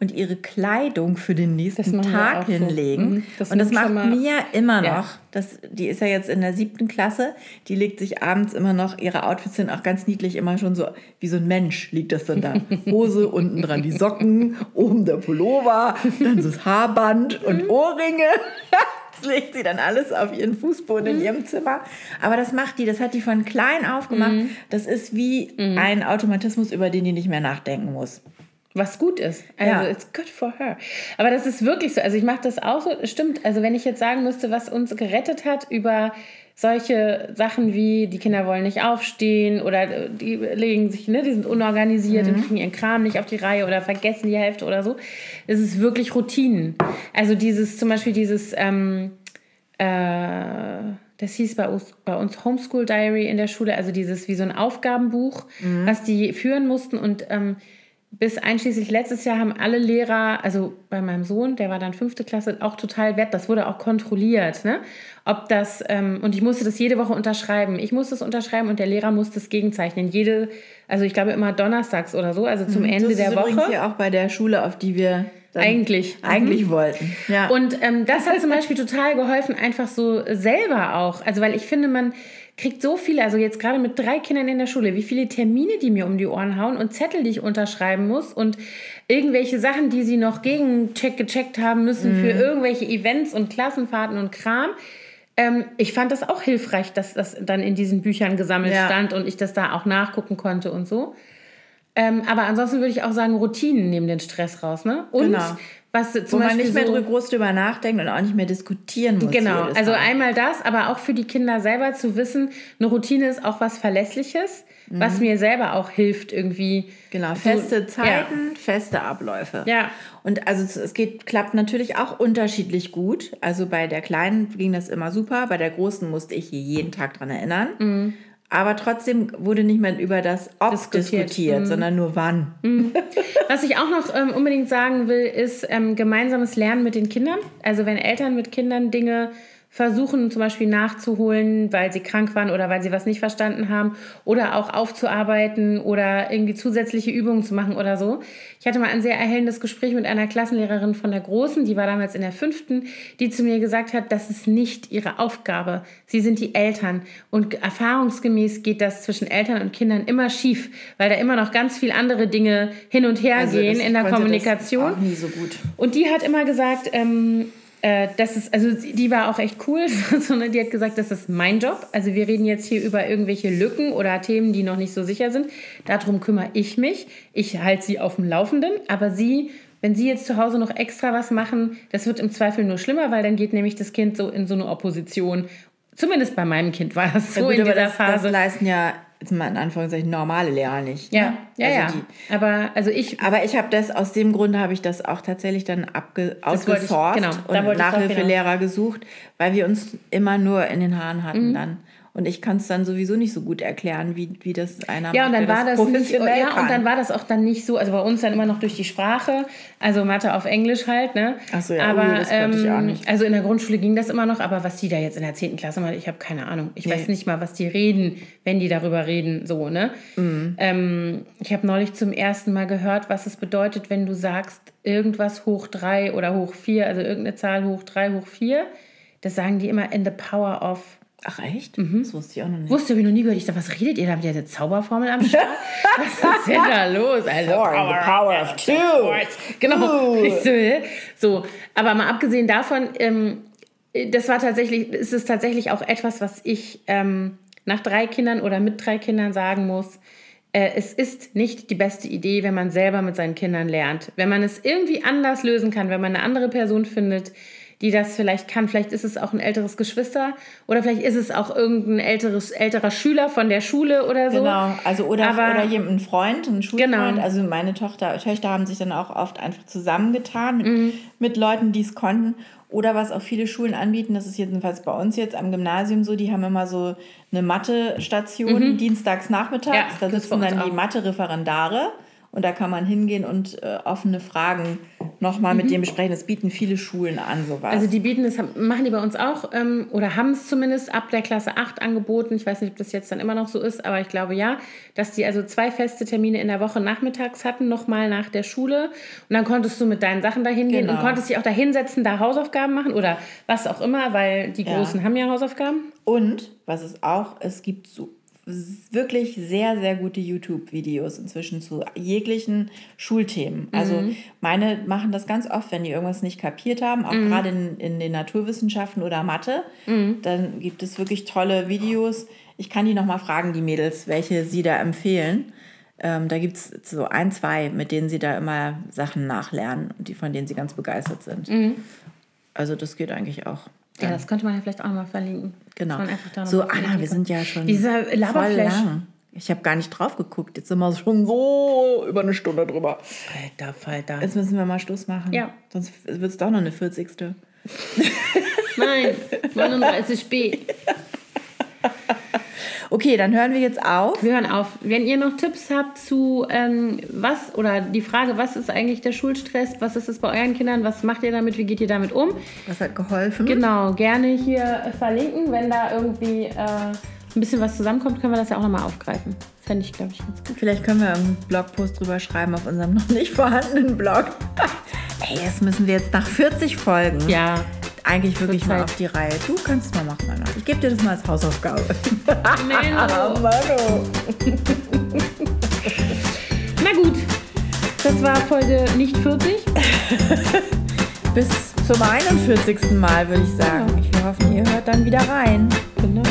und ihre Kleidung für den nächsten Tag
so.
hinlegen.
Mhm. Das
und das macht mir immer noch,
Ja.
das, die ist ja jetzt in der siebten Klasse, die legt sich abends immer noch, ihre Outfits sind auch ganz niedlich, immer schon so, wie so ein Mensch liegt das dann da. Hose, unten dran die Socken, oben der Pullover, dann das Haarband und Ohrringe. Das legt sie dann alles auf ihren Fußboden in ihrem Zimmer. Aber das macht die, das hat die von klein auf gemacht. Das ist wie ein Automatismus, über den die nicht mehr nachdenken muss.
Was gut ist. Also,
Ja.
it's good for her. Aber das ist wirklich so. Also, ich mache das auch so. Stimmt. Also, wenn ich jetzt sagen müsste, was uns gerettet hat über solche Sachen wie, die Kinder wollen nicht aufstehen oder die legen sich, ne, die sind unorganisiert und kriegen ihren Kram nicht auf die Reihe oder vergessen die Hälfte oder so, ist es wirklich Routinen. Also, dieses, zum Beispiel dieses, ähm, äh, das hieß bei uns, bei uns Homeschool Diary in der Schule, also dieses wie so ein Aufgabenbuch, was die führen mussten und ähm, bis einschließlich letztes Jahr haben alle Lehrer, also bei meinem Sohn, der war dann fünfte Klasse, auch total wert. Das wurde auch kontrolliert, ne? Ob das, ähm, und ich musste das jede Woche unterschreiben. Ich musste es unterschreiben und der Lehrer musste es gegenzeichnen. Jede, also ich glaube immer donnerstags oder so, also zum Ende
das
der
ist übrigens
Woche.
hier auch bei der Schule, auf die wir
Eigentlich.
eigentlich wollten. Ja.
Und ähm, das hat zum Beispiel total geholfen, einfach so selber auch. Also, weil ich finde, man kriegt so viele, also jetzt gerade mit drei Kindern in der Schule, wie viele Termine die mir um die Ohren hauen und Zettel, die ich unterschreiben muss und irgendwelche Sachen, die sie noch gegencheck gecheckt haben müssen für irgendwelche Events und Klassenfahrten und Kram. Ähm, ich fand das auch hilfreich, dass das dann in diesen Büchern gesammelt
Ja.
stand und ich das da auch nachgucken konnte und so. Ähm, aber ansonsten würde ich auch sagen, Routinen nehmen den Stress raus. Ne? Und
Genau.
Was zum
Wo man
Beispiel
nicht mehr
so,
groß drüber nachdenkt und auch nicht mehr diskutieren muss.
Genau, also
Mal.
einmal das, aber auch für die Kinder selber zu wissen, eine Routine ist auch was Verlässliches, was mir selber auch hilft irgendwie.
Genau, feste Zeiten, feste Abläufe.
Ja.
Und also es- es geht, klappt natürlich auch unterschiedlich gut. Also bei der Kleinen ging das immer super, bei der Großen musste ich jeden Tag dran erinnern.
Mhm.
Aber trotzdem wurde nicht mehr über das Ob
Diskutiert.
diskutiert, sondern nur wann.
Was ich auch noch ähm, unbedingt sagen will, ist ähm, gemeinsames Lernen mit den Kindern. Also wenn Eltern mit Kindern Dinge versuchen, zum Beispiel nachzuholen, weil sie krank waren oder weil sie was nicht verstanden haben oder auch aufzuarbeiten oder irgendwie zusätzliche Übungen zu machen oder so. Ich hatte mal ein sehr erhellendes Gespräch mit einer Klassenlehrerin von der Großen, die war damals in der fünften, die zu mir gesagt hat, das ist nicht ihre Aufgabe. Sie sind die Eltern und erfahrungsgemäß geht das zwischen Eltern und Kindern immer schief, weil da immer noch ganz viel andere Dinge hin und her
Also
gehen in der Kommunikation.
Das auch nie so gut.
Und die hat immer gesagt, ähm, äh, das ist, also die war auch echt cool, sondern die hat gesagt, das ist mein Job. Also wir reden jetzt hier über irgendwelche Lücken oder Themen, die noch nicht so sicher sind. Darum kümmere ich mich. Ich halte sie auf dem Laufenden, aber sie, wenn sie jetzt zu Hause noch extra was machen, das wird im Zweifel nur schlimmer, weil dann geht nämlich das Kind so in so eine Opposition. Zumindest bei meinem Kind war das so
Ja, gut,
in dieser
das,
Phase.
das leisten ja, jetzt mal in Anführungszeichen, normale Lehrer nicht.
ja,
ne?
ja,
Also
ja.
die-
aber also ich
Aber ich habe das, aus dem Grunde habe ich das auch tatsächlich dann abge
wollte ich-
outgesourced
genau,
und Nachhilfelehrer gesucht, weil wir uns immer nur in den Haaren hatten
Mhm.
dann. Und ich kann es dann sowieso nicht so gut erklären, wie, wie das einer
Ja, und
macht,
dann
der
war das nicht,
professionell
ja,
kann.
und dann war das auch dann nicht so, also bei uns dann immer noch durch die Sprache, also Mathe auf Englisch halt, ne?
Ach so, ja,
aber,
ui, das konnte ich auch
ähm,
nicht.
Also in der Grundschule ging das immer noch, aber was die da jetzt in der 10. Klasse machen, ich habe keine Ahnung. Ich weiß
Nee.
nicht mal, was die reden, wenn die darüber reden, so, ne?
Mhm.
Ähm, ich habe neulich zum ersten Mal gehört, was es bedeutet, wenn du sagst, irgendwas hoch drei oder hoch vier, also irgendeine Zahl hoch drei, hoch vier. Das sagen die immer in the power of
Ach echt?
Mhm.
Das wusste ich auch noch nicht.
Wusste, ich noch nie gehört. Ich dachte, was redet ihr da? Habt ihr eine Zauberformel am Start? Was ist denn da los? Also,
Four in the power of two.
Genau. Hä? so, aber mal abgesehen davon, ähm, das war tatsächlich, ist es tatsächlich auch etwas, was ich ähm, nach drei Kindern oder mit drei Kindern sagen muss. Äh, es ist nicht die beste Idee, wenn man selber mit seinen Kindern lernt. Wenn man es irgendwie anders lösen kann, wenn man eine andere Person findet, die das vielleicht kann. Vielleicht ist es auch ein älteres Geschwister oder vielleicht ist es auch irgendein älteres, älterer Schüler von der Schule oder so.
Genau, also oder,
Aber-
oder jemand, ein Freund, ein Schulfreund.
Genau.
Also meine Tochter, Töchter haben sich dann auch oft einfach zusammengetan mit,
Mhm.
mit Leuten, die es konnten. Oder was auch viele Schulen anbieten, das ist jedenfalls bei uns jetzt am Gymnasium so, die haben immer so eine Mathe-Station dienstags nachmittags.
Mhm. Ja,
da sitzen dann die
auch.
Mathe-Referendare und da kann man hingehen und äh, offene Fragen nochmal mit denen besprechen. Das bieten viele Schulen an, sowas.
Mhm. Also die bieten es, machen die bei uns auch ähm, oder haben es zumindest ab der Klasse 8 angeboten. Ich weiß nicht, ob das jetzt dann immer noch so ist, aber ich glaube ja, dass die also zwei feste Termine in der Woche nachmittags hatten, nochmal nach der Schule. Und dann konntest du mit deinen Sachen dahin gehen
Genau.
und konntest dich auch da hinsetzen, da Hausaufgaben machen oder was auch immer, weil die
Ja.
Großen haben ja Hausaufgaben.
Und was es auch, es gibt so wirklich sehr, sehr gute YouTube-Videos inzwischen zu jeglichen Schulthemen. Also
Mhm.
meine machen das ganz oft, wenn die irgendwas nicht kapiert haben, auch
Mhm.
gerade in, in den Naturwissenschaften oder Mathe. Dann gibt es wirklich tolle Videos. Ich kann die nochmal fragen, die Mädels, welche sie da empfehlen. Ähm, da gibt es so ein, zwei, mit denen sie da immer Sachen nachlernen, die, von denen sie ganz begeistert sind.
Mhm.
Also das geht eigentlich auch.
Ja, das könnte man ja vielleicht auch mal verlinken.
Genau. So, Anna, wir sind ja schon
Dieser
voll
Laberflash.
lang. Ich habe gar nicht drauf geguckt. Jetzt sind wir schon so über eine Stunde drüber.
Alter Falter.
Jetzt müssen wir mal Schluss machen.
Ja.
Sonst wird es doch noch eine 40.
Nein, 39b.
Okay, dann hören wir jetzt auf.
Wir hören auf. Wenn ihr noch Tipps habt zu ähm, was oder die Frage, was ist eigentlich der Schulstress, was ist es bei euren Kindern, was macht ihr damit, wie geht ihr damit um?
Das hat geholfen.
Genau, gerne hier verlinken. Wenn da irgendwie äh, ein bisschen was zusammenkommt, können wir das ja auch nochmal aufgreifen. Fände ich, glaube ich, ganz gut.
Vielleicht können wir einen Blogpost drüber schreiben auf unserem noch nicht vorhandenen Blog. Ey, das müssen wir jetzt nach 40 Folgen
Ja,
eigentlich wirklich mal auf die Reihe. Du kannst es mal machen, Anna. Ich gebe dir das mal als Hausaufgabe.
Menno.
Mano.
Na gut, das war Folge nicht 40.
Bis zum 41. Mal, würde ich sagen. Wir hoffen, ihr hört dann wieder rein.
Genau.